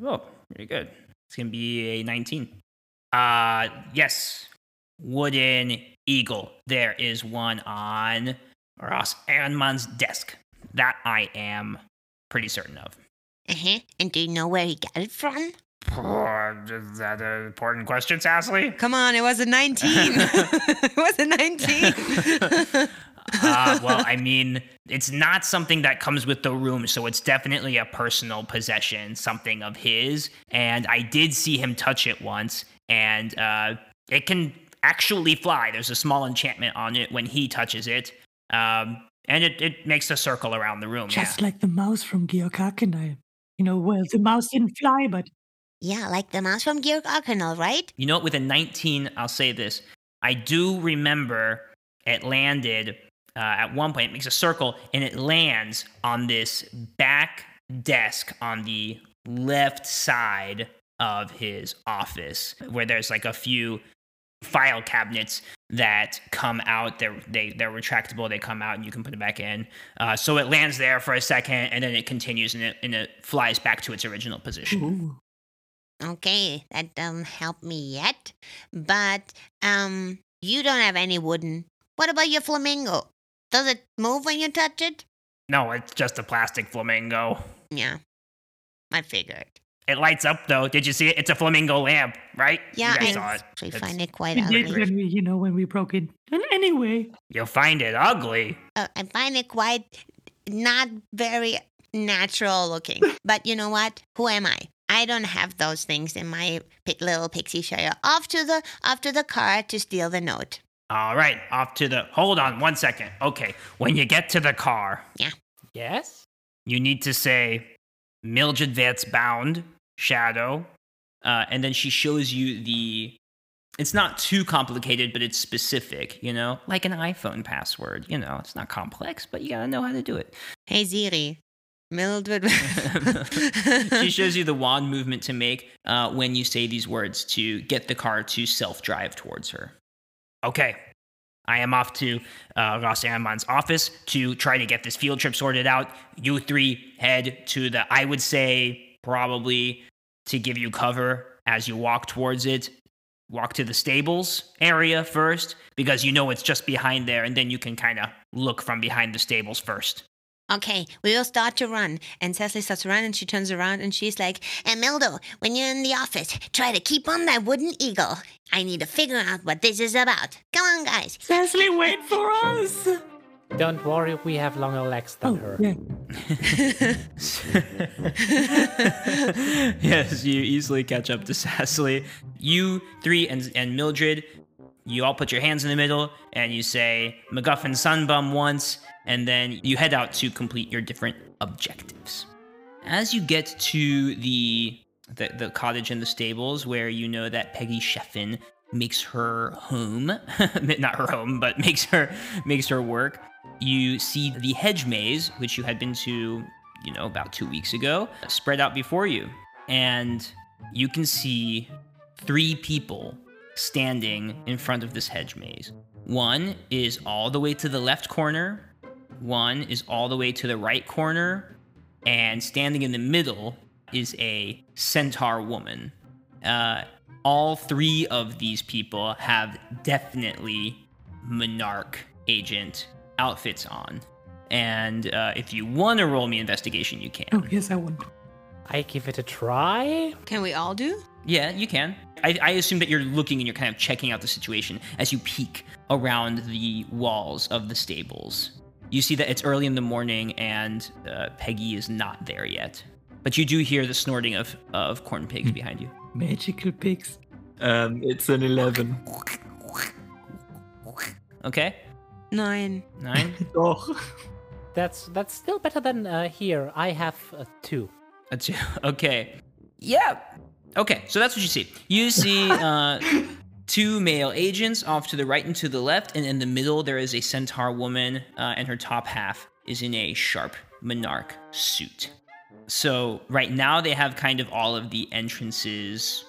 Oh, very good. It's gonna be a 19. Uh yes. Wooden eagle. There is one on Ross Ehrenmann's desk. That I am pretty certain of. Uh-huh. And do you know where he got it from? Is that an important question, Sassly? Come on, it was a 19. (laughs) (laughs) it was a 19. (laughs) Uh, well, I mean, it's not something that comes with the room, so it's definitely a personal possession, something of his. And I did see him touch it once, and uh, it can actually fly. There's a small enchantment on it when he touches it, um, and it, it makes a circle around the room. Just yeah. like the mouse from Georg Arkanai. You know, well, the mouse didn't fly, but Yeah, like the mouse from Georg Arcanal, right? You know what? With a 19, I'll say this. I do remember it landed uh, at one point. It makes a circle and it lands on this back desk on the left side of his office, where there's like a few file cabinets that come out. They're they they're retractable. They come out and you can put it back in. Uh, so it lands there for a second and then it continues and it and it flies back to its original position. ooh, Okay, that doesn't help me yet. But um you don't have any wooden. What about your flamingo? Does it move when you touch it? No, it's just a plastic flamingo. Yeah. I figured. It lights up though. Did you see it? It's a flamingo lamp, right? Yeah, you guys I saw it. actually It's- find it quite we did ugly. when we, you know, when we broke it. And anyway, You'll find it ugly. Uh, I find it quite not very natural looking. (laughs) but you know what? Who am I? I don't have those things in my little pixie shire. Off to the off to the car to steal the note. All right, off to the. Hold on one second. Okay, when you get to the car, Yeah. Yes? you need to say Mildred Vet's bound shadow, uh, and then she shows you the. It's not too complicated, but it's specific. You know, like an iPhone password. You know, it's not complex, but you gotta know how to do it. Hey Siri, Mildred. (laughs) she shows you the wand movement to make uh, when you say these words to get the car to self drive towards her. Okay. I am off to uh, Ross Ammon's office to try to get this field trip sorted out. You three head to the, I would say, probably to give you cover as you walk towards it. Walk to the stables area first because you know it's just behind there, and then you can kind of look from behind the stables first. Okay, we will start to run. And Cecily starts to run and she turns around and she's like, And Mildo, when you're in the office, try to keep on that wooden eagle. I need to figure out what this is about. Come on, guys. Cecily, wait for us. Don't worry, we have longer legs than Oh, her. yeah. (laughs) yes, you easily catch up to Cecily. You three and and Mildred, you all put your hands in the middle and you say MacGuffin Sunbum once, and then you head out to complete your different objectives. As you get to the the, the cottage and the stables where you know that Peggy Sheffin makes her home, (laughs) not her home, but makes her makes her work. You see the hedge maze, which you had been to, you know, about two weeks ago, spread out before you, and you can see three people standing in front of this hedge maze. One is all the way to the left corner, one is all the way to the right corner, and standing in the middle is a centaur woman. Uh, all three of these people have definitely monarch agent outfits on. And uh, if you want to roll me investigation, you can. Oh, yes, I want. I give it a try. Can we all do? Yeah, you can. I, I assume that you're looking and you're kind of checking out the situation as you peek around the walls of the stables. You see that it's early in the morning and uh, Peggy is not there yet. But you do hear the snorting of, of corn pigs behind you. Magical pigs. Um, it's an 11. Okay? Nine. Nine? Doch. (laughs) That's that's still better than uh, here. I have uh, two. A two. (laughs) Okay. Yeah. Okay, so that's what you see. You see uh, (laughs) two male agents off to the right and to the left, and in the middle there is a centaur woman, uh, and her top half is in a sharp monarch suit. So right now they have kind of all of the entrances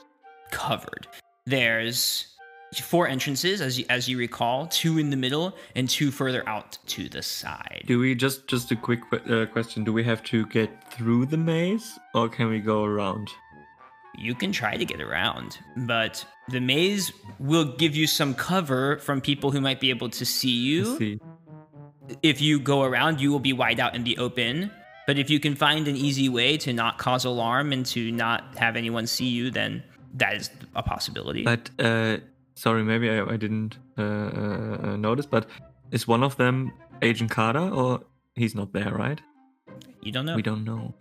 covered. There's four entrances, as you, as you recall, two in the middle and two further out to the side. Do we just just a quick uh, question? Do we have to get through the maze, or can we go around? You can try to get around, but the maze will give you some cover from people who might be able to see you. See. If you go around, you will be wide out in the open. But if you can find an easy way to not cause alarm and to not have anyone see you, then that is a possibility. But uh, sorry, maybe I, I didn't uh, uh, uh, notice. But Is one of them Agent Carter or he's not there, right? You don't know. We don't know.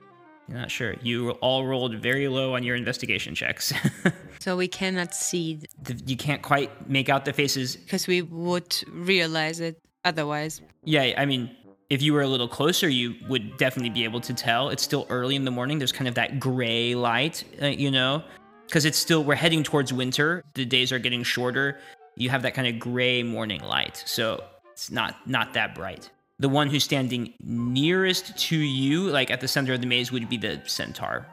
You're not sure. You all rolled very low on your investigation checks. (laughs) So we cannot see The- you can't quite make out the faces. because we would realize it otherwise. Yeah, I mean, if you were a little closer, you would definitely be able to tell. It's still early in the morning. There's kind of that gray light, uh, you know, because it's still we're heading towards winter. The days are getting shorter. You have that kind of gray morning light, so it's not not that bright. The one who's standing nearest to you, like at the center of the maze, would be the centaur.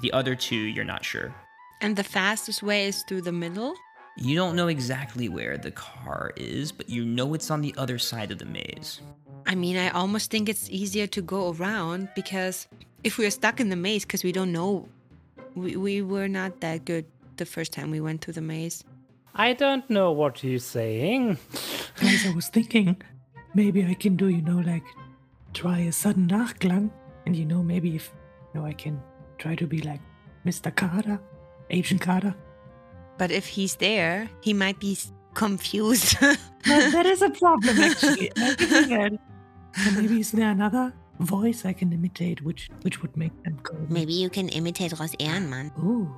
The other two, you're not sure. And the fastest way is through the middle. You don't know exactly where the car is, but you know it's on the other side of the maze. I mean, I almost think it's easier to go around because if we are stuck in the maze because we don't know, we, we were not that good the first time we went through the maze. I don't know what you're saying. Guys, I was thinking maybe I can do, you know, like try a sudden Nachklang. And, you know, maybe if, you know, I can try to be like Mr. Carter, Agent Carter. But if he's there, he might be confused. (laughs) Well, that is a problem, actually. I can do that. So maybe is there another voice I can imitate, which which would make them go? Maybe you can imitate Ross Ehrenmann Ooh,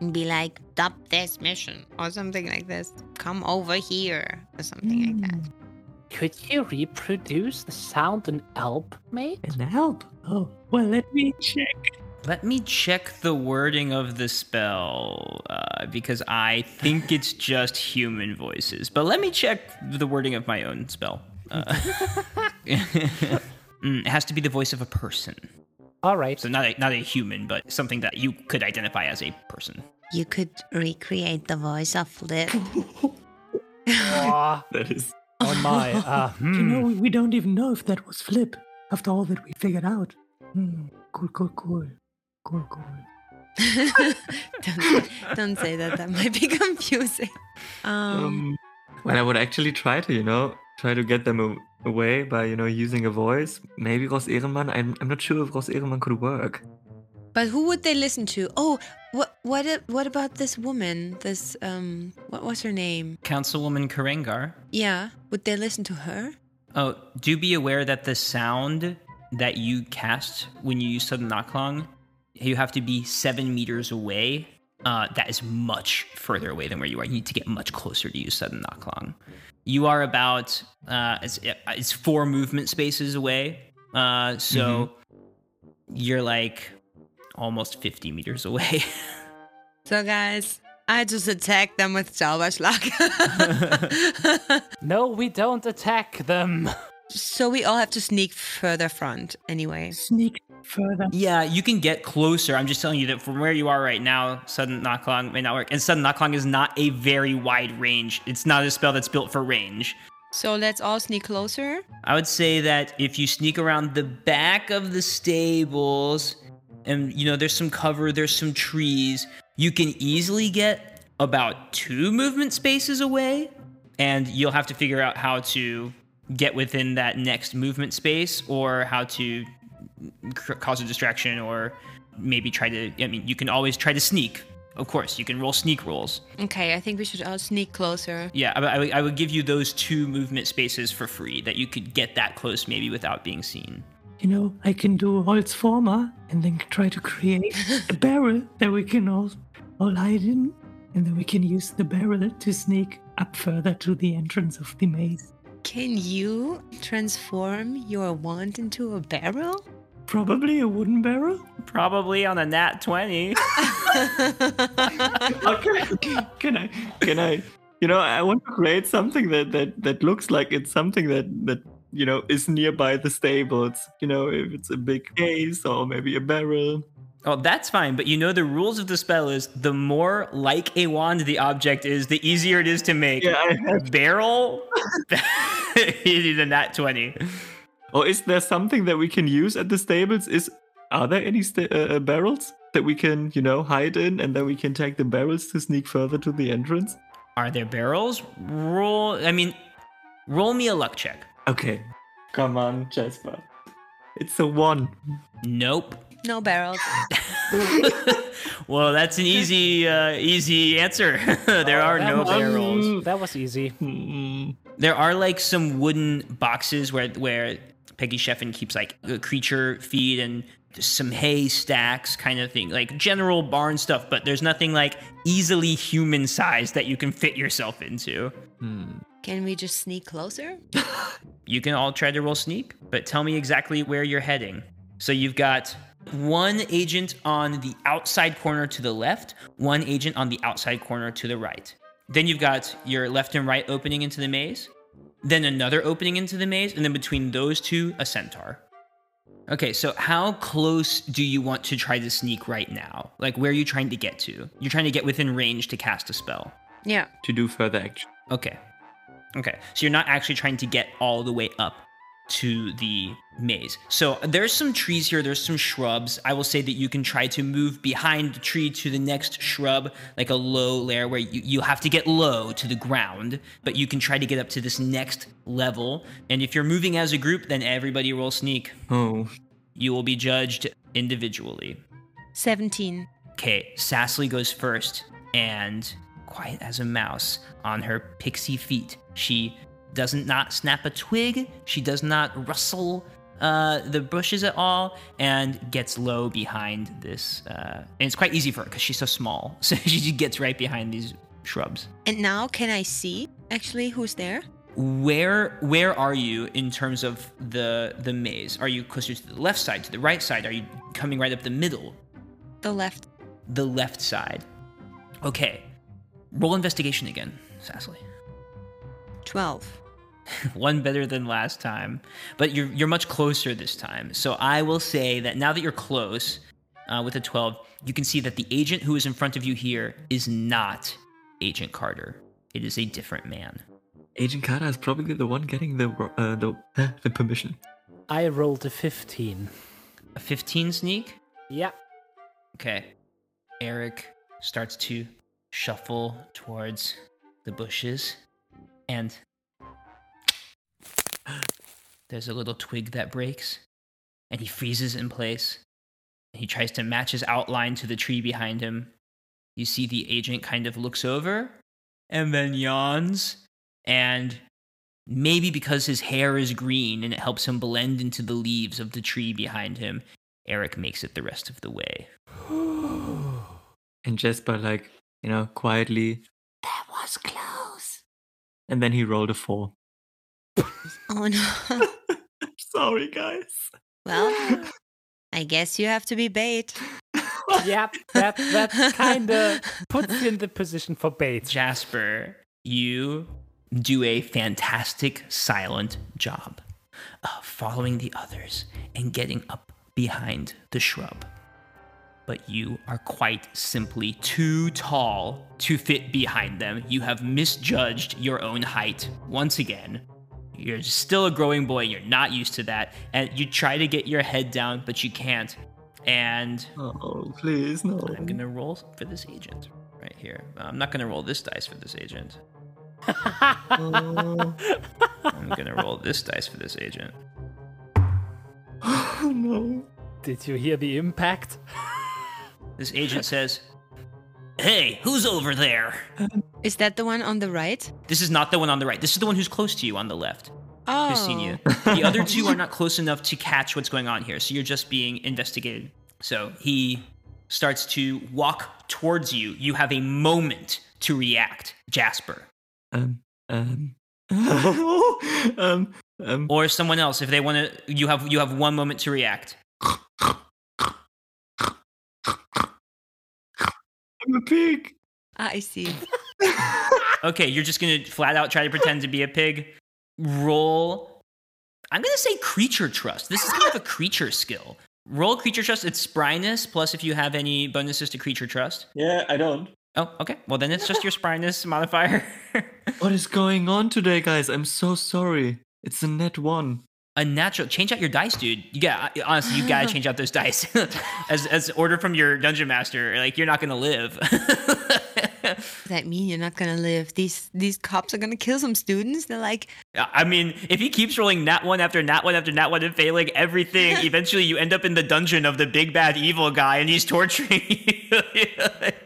and be like, Stop this mission or something like this. Come over here or something like that. Hmm. Could you reproduce the sound and help, mate? and help. Oh, well, let me check. Let me check the wording of the spell uh, because I think (laughs) it's just human voices. But let me check the wording of my own spell. Uh, (laughs) (laughs) Mm, it has to be the voice of a person, All right. so not a, not a human, but something that you could identify as a person. you could recreate the voice of Flip. Aw, That is. Oh (laughs) my. Uh, You hmm. know, we, we don't even know if that was Flip after all that we figured out. Hmm. Cool, cool, cool. Cool, cool. (laughs) don't, don't say that. That might be (laughs) confusing. Um, Um, well, I would actually try to, you know, try to get them a- away by, you know, using a voice. Maybe Ross Ehrenmann. I'm, I'm not sure if Ross Ehrenmann could work. But who would they listen to? Oh, what what what about this woman? This um, what was her name? Councilwoman Karengar. Yeah, would they listen to her? Oh, do be aware that the sound that you cast when you use Sudden Nachklang, you have to be seven meters away. Uh, that is much further away than where you are. You need to get much closer to use Sudden Nachklang. You are about uh, it's, it's four movement spaces away. Uh, so you're like almost 50 meters away. (laughs) So guys, I just attacked them with Zauberschlag. (laughs) No, we don't attack them. so we all have to sneak further front anyway. Sneak further. Yeah, you can get closer. I'm just telling you that from where you are right now, sudden Nachklang may not work. And sudden Nachklang is not a very wide range. It's not a spell that's built for range. So let's all sneak closer. I would say that if you sneak around the back of the stables and you know there's some cover, there's some trees, you can easily get about two movement spaces away and you'll have to figure out how to get within that next movement space or how to c- cause a distraction or maybe try to I mean you can always try to sneak. Of course, you can roll sneak rolls. Okay, I think we should all sneak closer. Yeah, I, I I would give you those two movement spaces for free that you could get that close maybe without being seen. You know, I can do Holzformer and then try to create a (laughs) barrel that we can all, all hide in. And then we can use the barrel to sneak up further to the entrance of the maze. Can you transform your wand into a barrel? Probably a wooden barrel. Probably on a nat 20. (laughs) (laughs) Okay. can I? Can I? You know, I want to create something that that that looks like it's something that that you know is nearby the stables. You know, if it's a big case or maybe a barrel. oh, that's fine, but you know the rules of the spell is the more like a wand the object is, the easier it is to make. Yeah. Barrel? (laughs) you than that 20. Or is there something that we can use at the stables? Is are there any sta- uh, uh, barrels that we can you know hide in, and then we can take the barrels to sneak further to the entrance? Are there barrels? Roll, I mean, roll me a luck check. Okay, come on, Jasper. It's a one. Nope. No barrels. (laughs) well, that's an easy, uh, easy answer. (laughs) there are no was- barrels. That was easy. Hmm. There are like some wooden boxes where where Peggy Sheffin keeps like a creature feed and some hay stacks kind of thing, like general barn stuff. But there's nothing like easily human sized that you can fit yourself into. Can we just sneak closer? (laughs) You can all try to roll sneak, but tell me exactly where you're heading. So you've got one agent on the outside corner to the left, one agent on the outside corner to the right. Then you've got your left and right opening into the maze, then another opening into the maze, and then between those two, a centaur. Okay, so how close do you want to try to sneak right now? Like, where are you trying to get to? You're trying to get within range to cast a spell. Yeah. To do further action. Okay. Okay. So you're not actually trying to get all the way up to the maze. So there's some trees here, there's some shrubs. I will say that you can try to move behind the tree to the next shrub, like a low layer where you, you have to get low to the ground, but you can try to get up to this next level. And if you're moving as a group, then everybody roll sneak. Oh. You will be judged individually. 17. Okay, Sassly goes first, and quiet as a mouse on her pixie feet, she doesn't not snap a twig. She does not rustle uh, the bushes at all, and gets low behind this. Uh, and it's quite easy for her because she's so small, (laughs) so she just gets right behind these shrubs. And now can I see actually who's there? Where where are you in terms of the the maze? Are you closer to the left side, to the right side? Are you coming right up the middle? The left. the left side. Okay. Roll investigation again, Sassly. 12. (laughs) One better than last time, but you're you're much closer this time. So I will say that now that you're close uh, with a 12, you can see that the agent who is in front of you here is not Agent Carter. It is a different man. Agent Carter is probably the one getting the uh, the (laughs) the permission. I rolled a 15. A 15 sneak. Yeah. Okay. Eric starts to shuffle towards the bushes, and there's a little twig that breaks, and he freezes in place. He tries to match his outline to the tree behind him. You see the agent kind of looks over and then yawns, and maybe because his hair is green and it helps him blend into the leaves of the tree behind him, Eric makes it the rest of the way. And Jasper, like, you know, quietly, that was close. And then he rolled a four. (laughs) Oh no. (laughs) Sorry, guys. well, (laughs) I guess you have to be bait. Yep. That that kind of puts you in the position for bait. Jasper, you do a fantastic silent job of following the others and getting up behind the shrub. But you are quite simply too tall to fit behind them. You have misjudged your own height once again. You're still a growing boy, you're not used to that. And you try to get your head down, but you can't. And Oh, please, no. I'm gonna roll for this agent right here. I'm not gonna roll this dice for this agent. (laughs) I'm gonna roll this dice for this agent. Oh, (gasps) no. Did you hear the impact? (laughs) This agent says, Hey, who's over there? Is that the one on the right? This is not the one on the right. This is the one who's close to you on the left. Oh. Who's seen you. The other two are (laughs) not close enough to catch what's going on here, so you're just being investigated. So he starts to walk towards you. You have a moment to react, Jasper. Um, um, (laughs) um, um, Or someone else if they want to you have you have one moment to react. I'm a pig. Ah, I see. (laughs) Okay, you're just gonna flat out try to pretend to be a pig. Roll. I'm gonna say creature trust. This is kind of a creature skill. Roll creature trust. It's spryness plus if you have any bonuses to creature trust. Yeah, I don't. Oh, okay. Well, then it's just your spryness modifier. (laughs) What is going on today, guys? I'm so sorry. It's a net one. A natural. Change out your dice, dude. You got honestly, you gotta change out those dice (laughs) as as ordered from your dungeon master. Like you're not gonna live. (laughs) Does that mean you're not gonna live? These these cops are gonna kill some students. They're like, I mean, if he keeps rolling nat one after nat one after nat one and failing everything, (laughs) eventually you end up in the dungeon of the big bad evil guy and he's torturing you.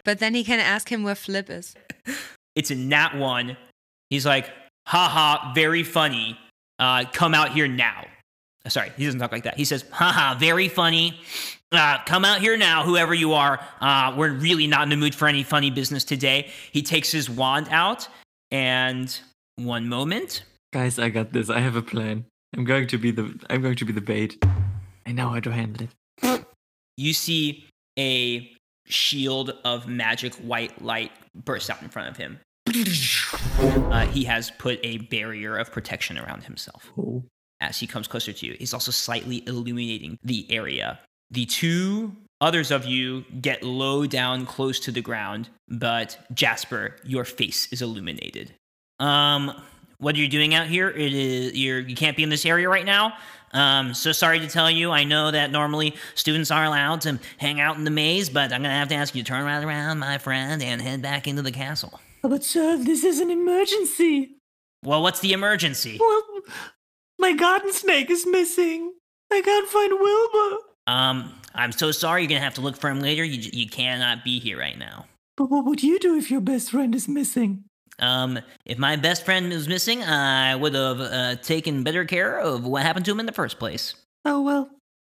but then he can ask him where Flip is. it's a nat one. He's like, haha, very funny. Uh, come out here now. Uh, Sorry, he doesn't talk like that. He says, haha, very funny. Uh, come out here now, whoever you are. Uh, we're really not in the mood for any funny business today. He takes his wand out, and one moment. Guys, I got this. I have a plan. I'm going to be the I'm going to be the bait. I know how to handle it. you see a shield of magic white light burst out in front of him. Uh, he has put a barrier of protection around himself. As he comes closer to you, he's also slightly illuminating the area. The two others of you get low down close to the ground, but Jasper, your face is illuminated. Um, what are you doing out here? It is you're you can't be in this area right now. Um, so sorry to tell you. I know that normally students are allowed to hang out in the maze, but I'm gonna have to ask you to turn right around, my friend, and head back into the castle. Oh, but sir, this is an emergency. Well, what's the emergency? Well, my garden snake is missing. I can't find Wilbur. Um, I'm so sorry. You're gonna have to look for him later. You you cannot be here right now. But what would you do if your best friend is missing? Um, if my best friend was missing, I would have uh, taken better care of what happened to him in the first place. Oh, well.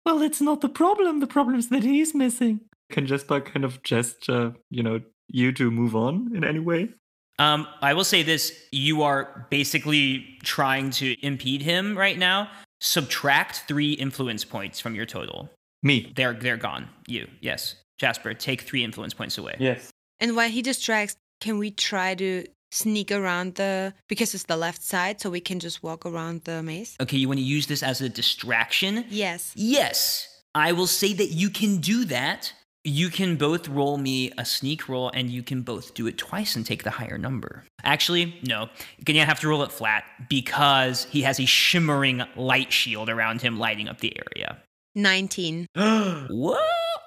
Well, that's not the problem. The problem is that he's missing. Can Jasper kind of gesture, you know, you to move on in any way? Um, I will say this: you are basically trying to impede him right now. Subtract three influence points from your total. Me. They're they're gone. You yes, Jasper, take three influence points away. Yes. And while he distracts, can we try to sneak around the because it's the left side, so we can just walk around the maze? Okay, you want to use this as a distraction? Yes. Yes, I will say that you can do that. You can both roll me a sneak roll, and you can both do it twice and take the higher number. Actually, no. You're gonna have to roll it flat because he has a shimmering light shield around him, lighting up the area. 19 (gasps) Whoa.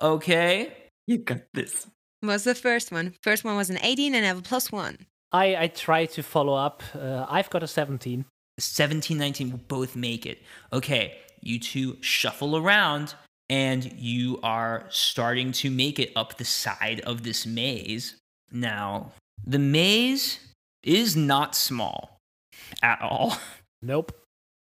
Okay. You got this. was the first one. First one was an 18 and I have a plus one. I, I try to follow up. Uh, I've got a 17. 17, 19 will both make it. Okay, you two shuffle around and you are starting to make it up the side of this maze. Now, the maze is not small at all. Nope.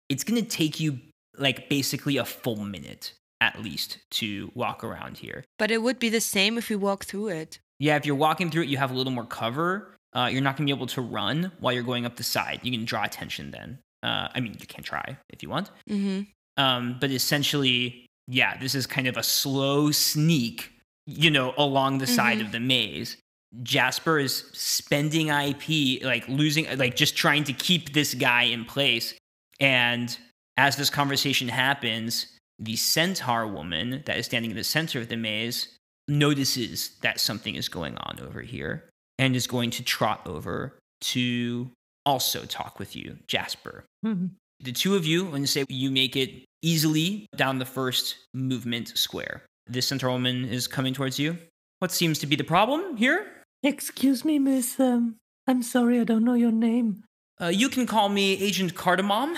It's going to take you like basically a full minute at least to walk around here. But it would be the same if you walk through it. Yeah, if you're walking through it, you have a little more cover. Uh, you're not going to be able to run while you're going up the side. You can draw attention then. Uh, I mean, you can try if you want. hmm Um, but essentially, yeah, this is kind of a slow sneak, you know, along the side Mhm. of the maze. Jasper is spending IP, like losing, like just trying to keep this guy in place. And as this conversation happens, the centaur woman that is standing in the center of the maze notices that something is going on over here and is going to trot over to also talk with you, Jasper. Hmm. The two of you, when you say you make it easily down the first movement square, this centaur woman is coming towards you. What seems to be the problem here? Excuse me, miss. Um, I'm sorry, I don't know your name. Uh, you can call me Agent Cardamom.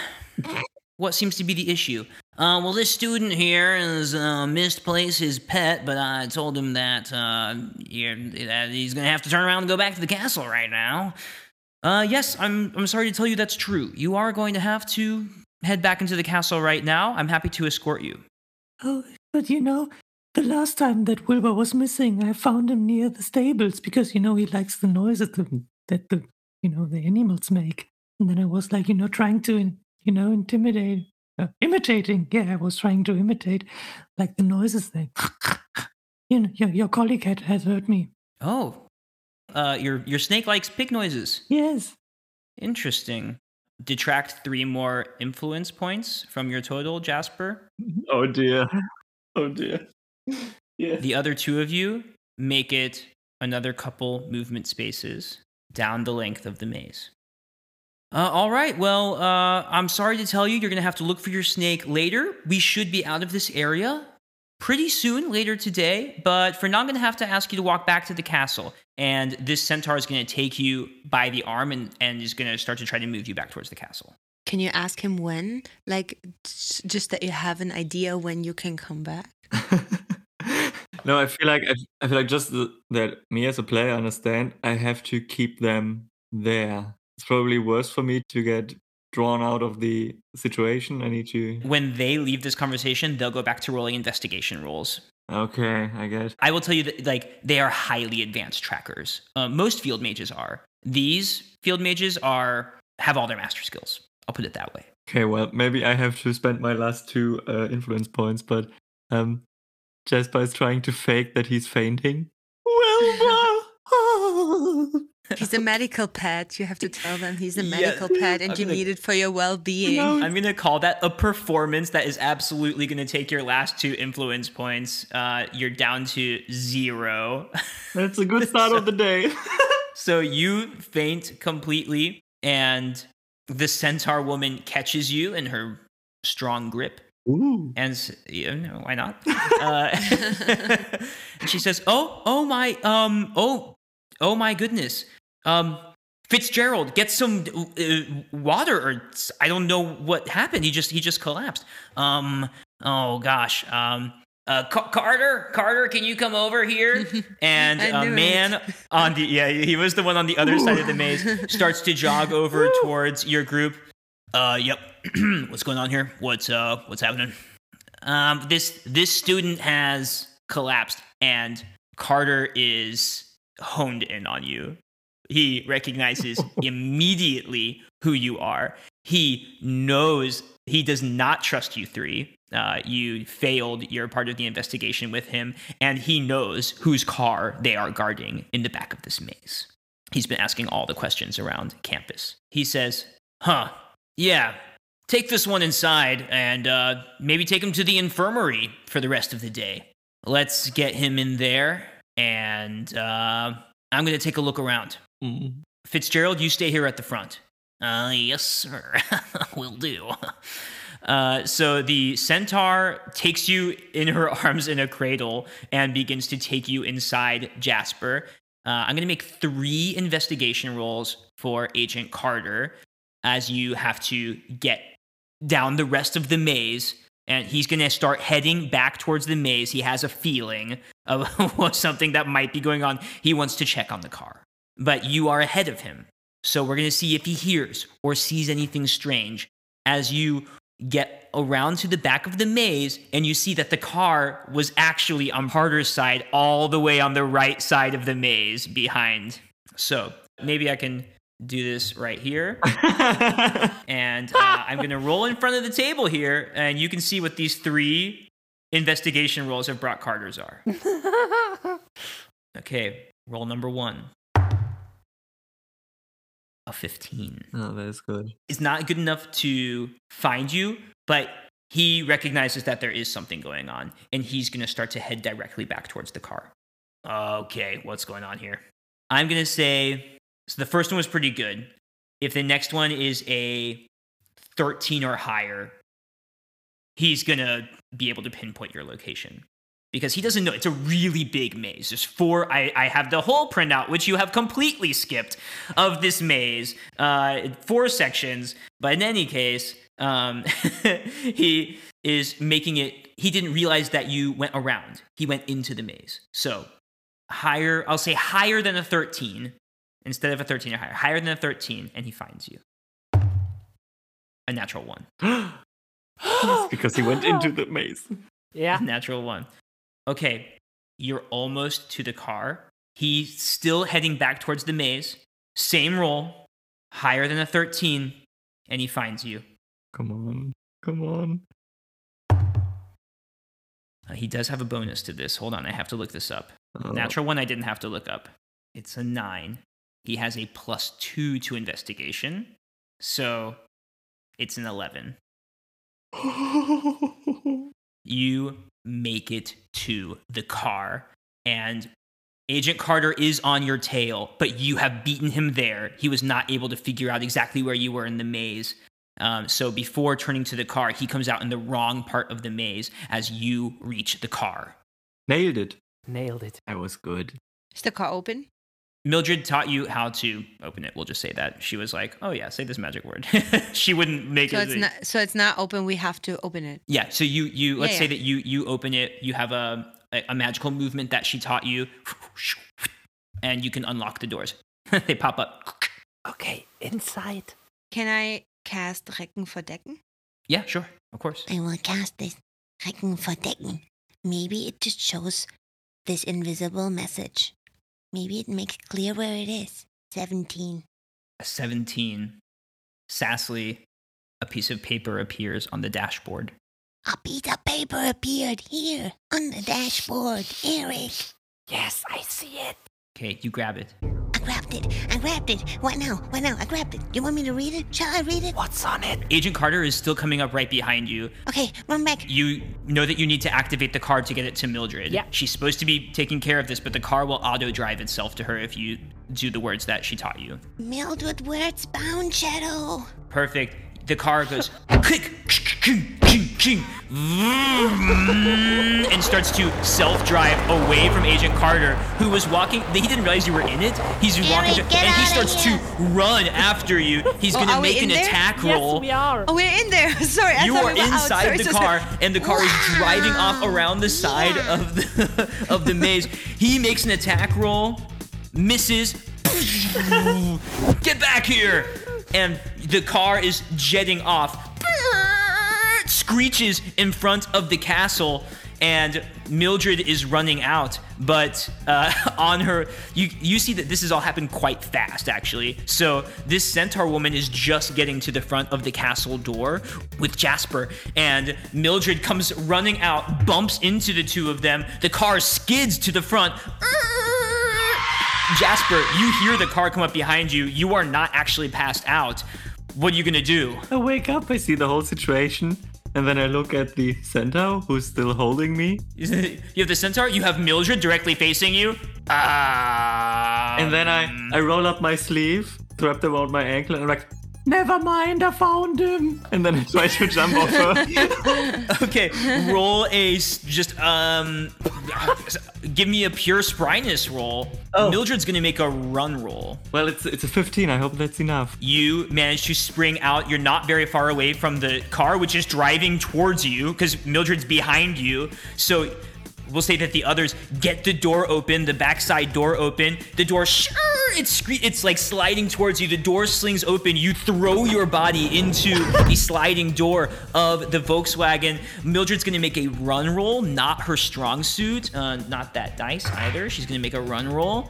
what seems to be the issue? Uh, well, this student here has uh, misplaced his pet, but I told him that, uh, that he's going to have to turn around and go back to the castle right now. Uh, yes, I'm, I'm sorry to tell you that's true. You are going to have to head back into the castle right now. I'm happy to escort you. Oh, but you know, the last time that Wilbur was missing, I found him near the stables because, you know, he likes the noises that, that the, you know, the animals make. And then I was like, you know, trying to, you know, intimidate, uh, imitating. Yeah, I was trying to imitate, like the noises they, (laughs) you know, your, your colleague had, has heard me. Oh, uh, your, your snake likes pig noises. Yes. Interesting. Detract three more influence points from your total, Jasper. Oh dear. Oh dear. (laughs) Yeah. The other two of you make it another couple movement spaces down the length of the maze. Uh, all right. Well, uh, I'm sorry to tell you, you're going to have to look for your snake later. We should be out of this area pretty soon later today, but for now, I'm going to have to ask you to walk back to the castle. And this centaur is going to take you by the arm and, and is going to start to try to move you back towards the castle. Can you ask him when? Like, just that you have an idea when you can come back? (laughs) no, I feel like I, I feel like just the, that me as a player understand I have to keep them there. It's probably worse for me to get drawn out of the situation. I need to. When they leave this conversation, they'll go back to rolling investigation rolls. Okay, I guess. I will tell you that like they are highly advanced trackers. Uh, most field mages are. These field mages are have all their master skills. I'll put it that way. Okay, well, maybe I have to spend my last two uh, influence points, but um, Jasper is trying to fake that he's fainting. Well, He's a medical pet. You have to tell them he's a (laughs) Yeah, medical pet and I'm you gonna- need it for your well being. No. I'm gonna call that a performance that is absolutely gonna take your last two influence points. Uh, you're down to zero. (laughs) that's a good start of the day. (laughs) so you faint completely, and the centaur woman catches you in her strong grip. Ooh. And s- yeah, no, why not? uh, and she says, "Oh, oh my, um, oh, oh my goodness, um, Fitzgerald, get some uh, water, or I don't know what happened. He just he just collapsed. Um, oh gosh, um." Uh, Ca- Carter, Carter, can you come over here? (laughs) And a man it. on the yeah, he was the one on the other side of the (laughs) maze. Starts to jog over (laughs) towards your group. Uh, yep. (clears throat) what's going on here? What's uh, what's happening? Um, this this student has collapsed, and Carter is honed in on you. He recognizes (laughs) immediately who you are. He knows he does not trust you three. Uh, you failed your part of the investigation with him, and he knows whose car they are guarding in the back of this maze. He's been asking all the questions around campus. He says, Huh, yeah, take this one inside and uh, maybe take him to the infirmary for the rest of the day. Let's get him in there, and uh, I'm going to take a look around. Mm. Fitzgerald, you stay here at the front. Uh, yes, sir. (laughs) Will do. Uh, so the centaur takes you in her (laughs) arms in a cradle and begins to take you inside Jasper. Uh, I'm going to make three investigation rolls for Agent Carter as you have to get down the rest of the maze. And he's going to start heading back towards the maze. He has a feeling of (laughs) something that might be going on. He wants to check on the car. But you are ahead of him. So we're going to see if he hears or sees anything strange as you get around to the back of the maze and you see that the car was actually on Harder's side, all the way on the right side of the maze behind. So maybe I can do this right here. (laughs) and uh, I'm going to roll in front of the table here, and you can see what these three investigation rolls of Brock Carter's are. (laughs) Okay, roll number one. A 15 oh, that's good. It's not good enough to find you, but he recognizes that there is something going on, and he's going to start to head directly back towards the car. Okay, what's going on here? I'm going to say so the first one was pretty good. If the next one is a 13 or higher, he's going to be able to pinpoint your location because he doesn't know. It's a really big maze. There's four. I, I have the whole printout, which you have completely skipped, of this maze. Uh, four sections. But in any case, um, (laughs) he is making it. He didn't realize that you went around. He went into the maze. So higher. I'll say higher than a 13 instead of a 13 or higher. Higher than a 13, and he finds you. A natural one. (gasps) because he went into the maze. Yeah. Natural one. Okay, you're almost to the car. He's still heading back towards the maze. Same roll, higher than a 13, and he finds you. Come on. Come on. Uh, he does have a bonus to this. Hold on, I have to look this up. Oh. Natural one, I didn't have to look up. It's a 9. He has a plus 2 to investigation, so it's an 11. (laughs) you make it to the car and agent carter is on your tail but you have beaten him there he was not able to figure out exactly where you were in the maze um, so before turning to the car he comes out in the wrong part of the maze as you reach the car Nailed it. Nailed it. That was good. Is the car open? Mildred taught you how to open it we'll just say that she was like oh yeah say this magic word (laughs) she wouldn't make So it it's not. So it's not open. We have to open it. Yeah. So you you let's Yeah, say yeah. that you you open it. You have a a a magical movement that she taught you, and you can unlock the doors. (laughs) they pop up. Okay. inside. Can I cast Recken verdecken? Yeah, sure, of course. I will cast this Recken verdecken. Maybe it just shows this invisible message. Maybe it makes clear where it is. 17. A 17. Sassly, a piece of paper appears on the dashboard. A piece of paper appeared here on the dashboard. Eric, Yes, I see it. Okay, you grab it. I grabbed it. I grabbed it. What now? What now? I grabbed it. You want me to read it? Shall I read it? What's on it? Agent Carter is still coming up right behind you. Okay, run back. You know that you need to activate the car to get it to Mildred. Yeah. She's supposed to be taking care of this, but the car will auto drive itself to her if you do the words that she taught you. Mildred, where it's bound, Shadow. Perfect. The car goes click, ching, ching, ching, vroom, and starts to self-drive away from Agent Carter, who was walking. He didn't realize you were in it. He's walking, to, and he starts to run after you. He's gonna are we make in an there? attack Yes, roll. we are. Oh, we're in there. (laughs) Sorry, I You thought are we were out. inside Sorry, the so car, sorry. and the car is driving off around the side Yeah. of the (laughs) of the maze. He makes an attack roll, misses. (laughs) Get back here! And the car is jetting off. Screeches in front of the castle, and Mildred is running out. But uh, (laughs) on her, you you see that this has all happened quite fast, actually. So this centaur woman is just getting to the front of the castle door with Jasper, and Mildred comes running out, bumps into the two of them. The car skids to the front. Jasper, you hear the car come up behind you. You are not actually passed out. What are you gonna do? I wake up, I see the whole situation, and then I look at the centaur who's still holding me. (laughs) You have the centaur. You have Mildred directly facing you. Ah. And then I, I roll up my sleeve, wrapped around my ankle, and I'm like, Never mind, I found him. and then I try to jump off her. (laughs) okay, roll a just um, give me a pure spryness roll. Oh. Mildred's gonna make a run roll. well, it's it's a 15. I hope that's enough. You manage to spring out. You're not very far away from the car, which is driving towards you because Mildred's behind you. So we'll say that the others get the door open, the backside door open. The door, shh, it's scre- it's like sliding towards you. The door slings open. You throw your body into the sliding door of the Volkswagen. Mildred's gonna make a run roll, not her strong suit, uh, not that dice either. She's gonna make a run roll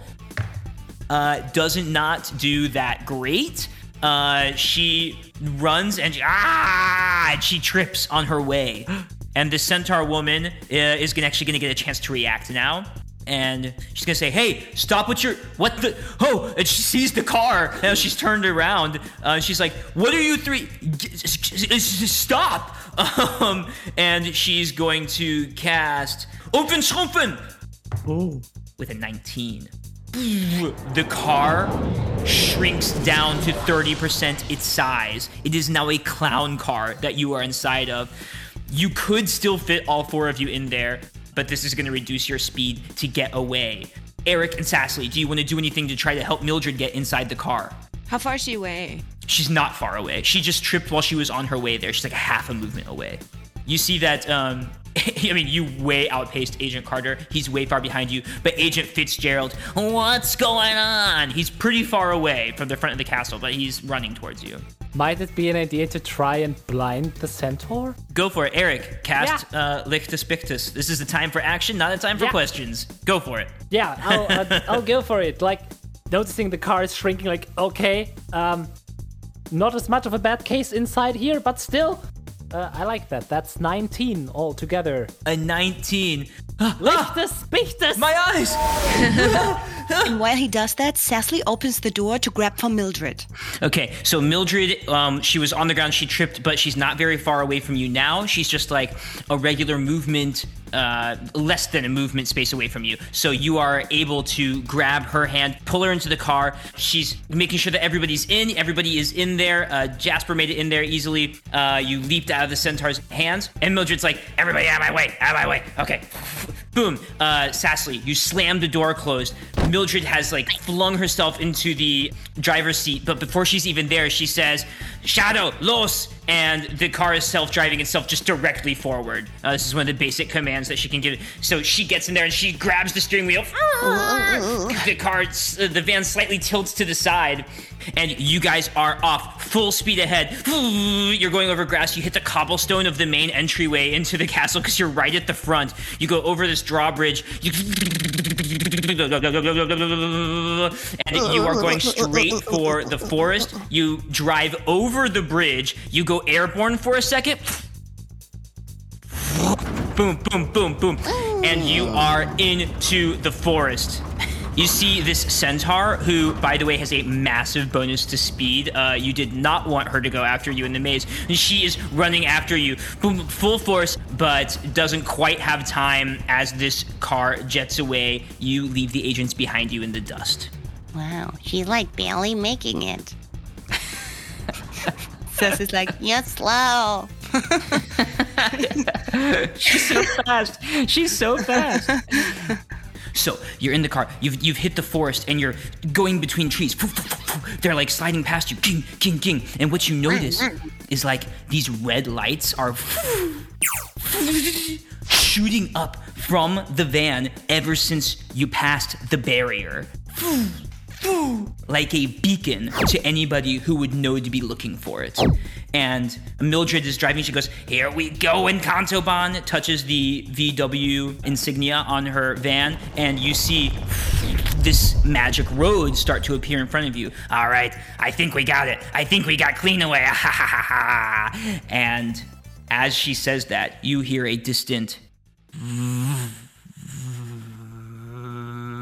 uh, doesn't not do that great. Uh, she runs and she, ah, and she trips on her way, (gasps) (gasps) (gasps) and the centaur woman uh, is gonna actually gonna get a chance to react now. And she's gonna say, "Hey, stop! What your what the? Oh!" And she sees the car. Now she's turned around. Uh, she's like, "What are you three? Stop!" (laughs) Um, and she's going to cast Open Schrumpfen Oh. with a 19 the car shrinks down to 30% its size. It is now a clown car that you are inside of. You could still fit all four of you in there, but this is going to reduce your speed to get away. Eric and Sassly, do you want to do anything to try to help Mildred get inside the car? How far is she away? She's not far away. She just tripped while she was on her way there. She's like a half a movement away. You see that, um, (laughs) I mean, you way outpaced Agent Carter. He's way far behind you. But Agent Fitzgerald, what's going on? He's pretty far away from the front of the castle, but he's running towards you. Might it be an idea to try and blind the centaur? Go for it. Eric, cast uh, Lichtus Pictus. This is the time for action, not a time for Yeah. questions. Go for it. Yeah, I'll, uh, (laughs) I'll go for it. Like, noticing the car is shrinking, like, okay, um, not as much of a bad case inside here, but still, uh, I like that. That's 19 altogether. A 19. (gasps) Lichtes, Bichtes! My eyes! (laughs) (laughs) And while he does that, Sassly opens the door to grab for Mildred. Okay, so Mildred, um, she was on the ground, she tripped, but she's not very far away from you now. She's just like a regular movement, uh, less than a movement space away from you. So you are able to grab her hand, pull her into the car. She's making sure that everybody's in. Everybody is in there. Uh, Jasper made it in there easily. Uh, you leaped out of the centaur's hands, and Mildred's like, "Everybody out of my way! Out of my way!" Okay. (laughs) Boom. Uh, Sassly, you slam the door closed. Mildred has like flung herself into the driver's seat, but before she's even there, she says, Shadow, los! And the car is self driving itself just directly forward. Uh, this is one of the basic commands that she can give. So she gets in there and she grabs the steering wheel. The car, uh, the van slightly tilts to the side, and you guys are off full speed ahead. You're going over grass. You hit the cobblestone of the main entryway into the castle because you're right at the front. You go over this drawbridge. You and you are going straight for the forest. You drive over the bridge. You go airborne for a second. Boom, boom, boom, boom. And you are into the forest. You see this centaur, who, by the way, has a massive bonus to speed. Uh, you did not want her to go after you in the maze. And She is running after you, boom, full force, but doesn't quite have time as this car jets away. You leave the agents behind you in the dust. Wow, she's like barely making it. (laughs) Cess is like, You're slow. (laughs) She's so fast. She's so fast. So you're in the car. You've you've hit the forest and you're going between trees. They're like sliding past you, king, king, king. And what you notice is like these red lights are shooting up from the van ever since you passed the barrier. (gasps) Like a beacon to anybody who would know to be looking for it. And Mildred is driving. She goes, Here we go. And Kantoban touches the VW insignia on her van. And you see this magic road start to appear in front of you. All right, I think we got it. I think we got clean away. (laughs) And as she says that, you hear a distant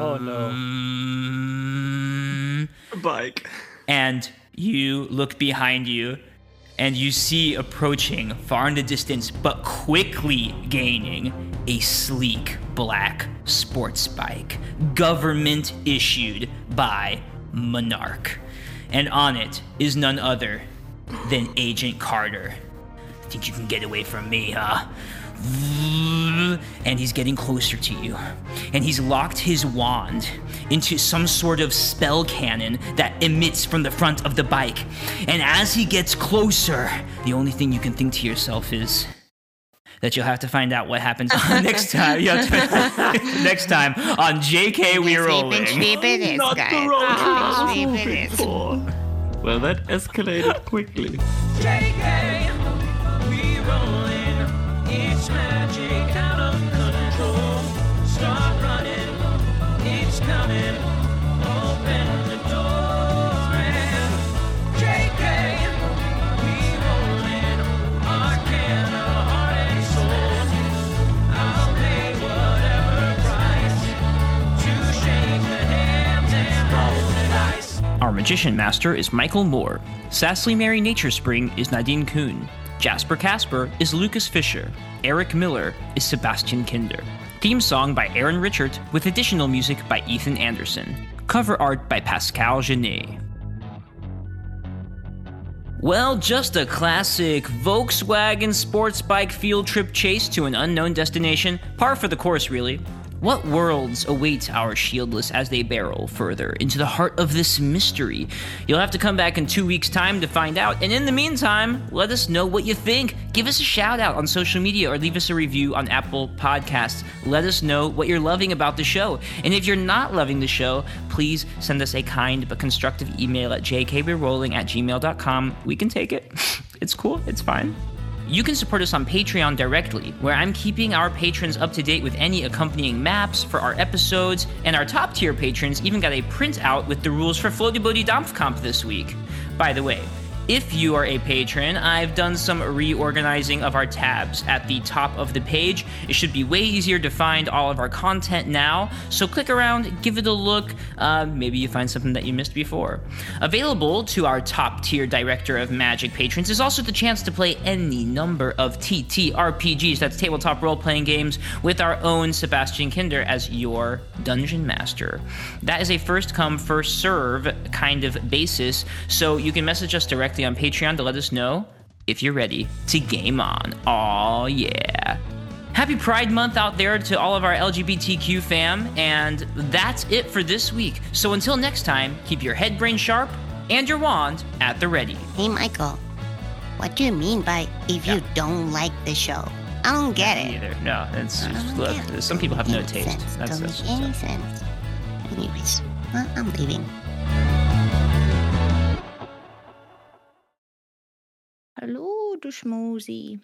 Oh no. (laughs) Bike. and you look behind you and you see approaching far in the distance but quickly gaining a sleek black sports bike government issued by monarch. And on it is none other than agent carter. Think you can get away from me huh and he's getting closer to you. And he's locked his wand into some sort of spell cannon that emits from the front of the bike. And as he gets closer, the only thing you can think to yourself is that you'll have to find out what happens (laughs) next time. You (laughs) next time on JK We Rolling. Sweep it is, Not guys. the road Sweep it is. before. Well, that escalated quickly. JK, we rolling. Our magician master is Michael Moore. Sassly Mary Nature Spring is Nadine Kuhn. Jasper Casper is Lucas Fisher. Eric Miller is Sebastian Kinder. Theme song by Aaron Richard with additional music by Ethan Anderson. Cover art by Pascal Genet. Well, just a classic Volkswagen sports bike field trip chase to an unknown destination, par for the course, really. What worlds await our shieldless as they barrel further into the heart of this mystery? You'll have to come back in two weeks' time to find out, and in the meantime, let us know what you think. Give us a shout out on social media or leave us a review on Apple Podcasts. Let us know what you're loving about the show. And if you're not loving the show, please send us a kind but constructive email at jkbrolling at gmail.com. We can take it. (laughs) It's cool, it's fine. You can support us on Patreon directly, where I'm keeping our patrons up to date with any accompanying maps for our episodes, and our top tier patrons even got a printout with the rules for Floaty Boaty Dampfkamp this week. By the way, if you are a patron, I've done some reorganizing of our tabs at the top of the page. It should be way easier to find all of our content now, so click around, give it a look. Uh, maybe you find something that you missed before. Available to our top tier Director of Magic patrons is also the chance to play any number of TTRPGs, that's tabletop role playing games, with our own Sebastian Kinder as your dungeon master. That is a first come, first serve kind of basis, so you can message us directly on Patreon to let us know if you're ready to game on. Aw, yeah. Happy Pride Month out there to all of our LGBTQ fam, and that's it for this week. So until next time, keep your head brain sharp and your wand at the ready. Hey, Michael, What do you mean by if you don't like the show? I don't get Me it. either. No, it's just, look. Some people have no taste. sense. That's, that's any sense. Anyways, well, I'm leaving. Hallo, du Schmusi.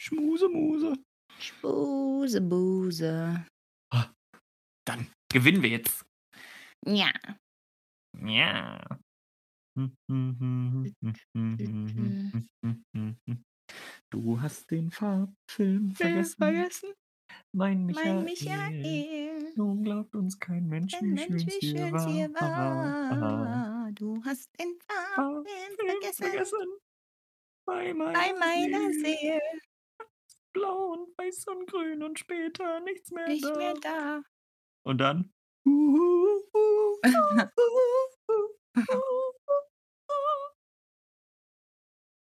Schmuse, Muse. Spuse, Buse. Dann gewinnen wir jetzt. Ja. Ja. Du hast den Farbfilm vergessen. vergessen? Mein Michael. Mein Michael. Nun glaubt uns kein Mensch, Ein wie Mensch, schön wie hier schön war. war. Du hast den Farben Farbfilm vergessen bei meiner, bei meiner Seele. Blau und weiß und grün und später nichts mehr Nicht da. mehr da. Und dann? (laughs)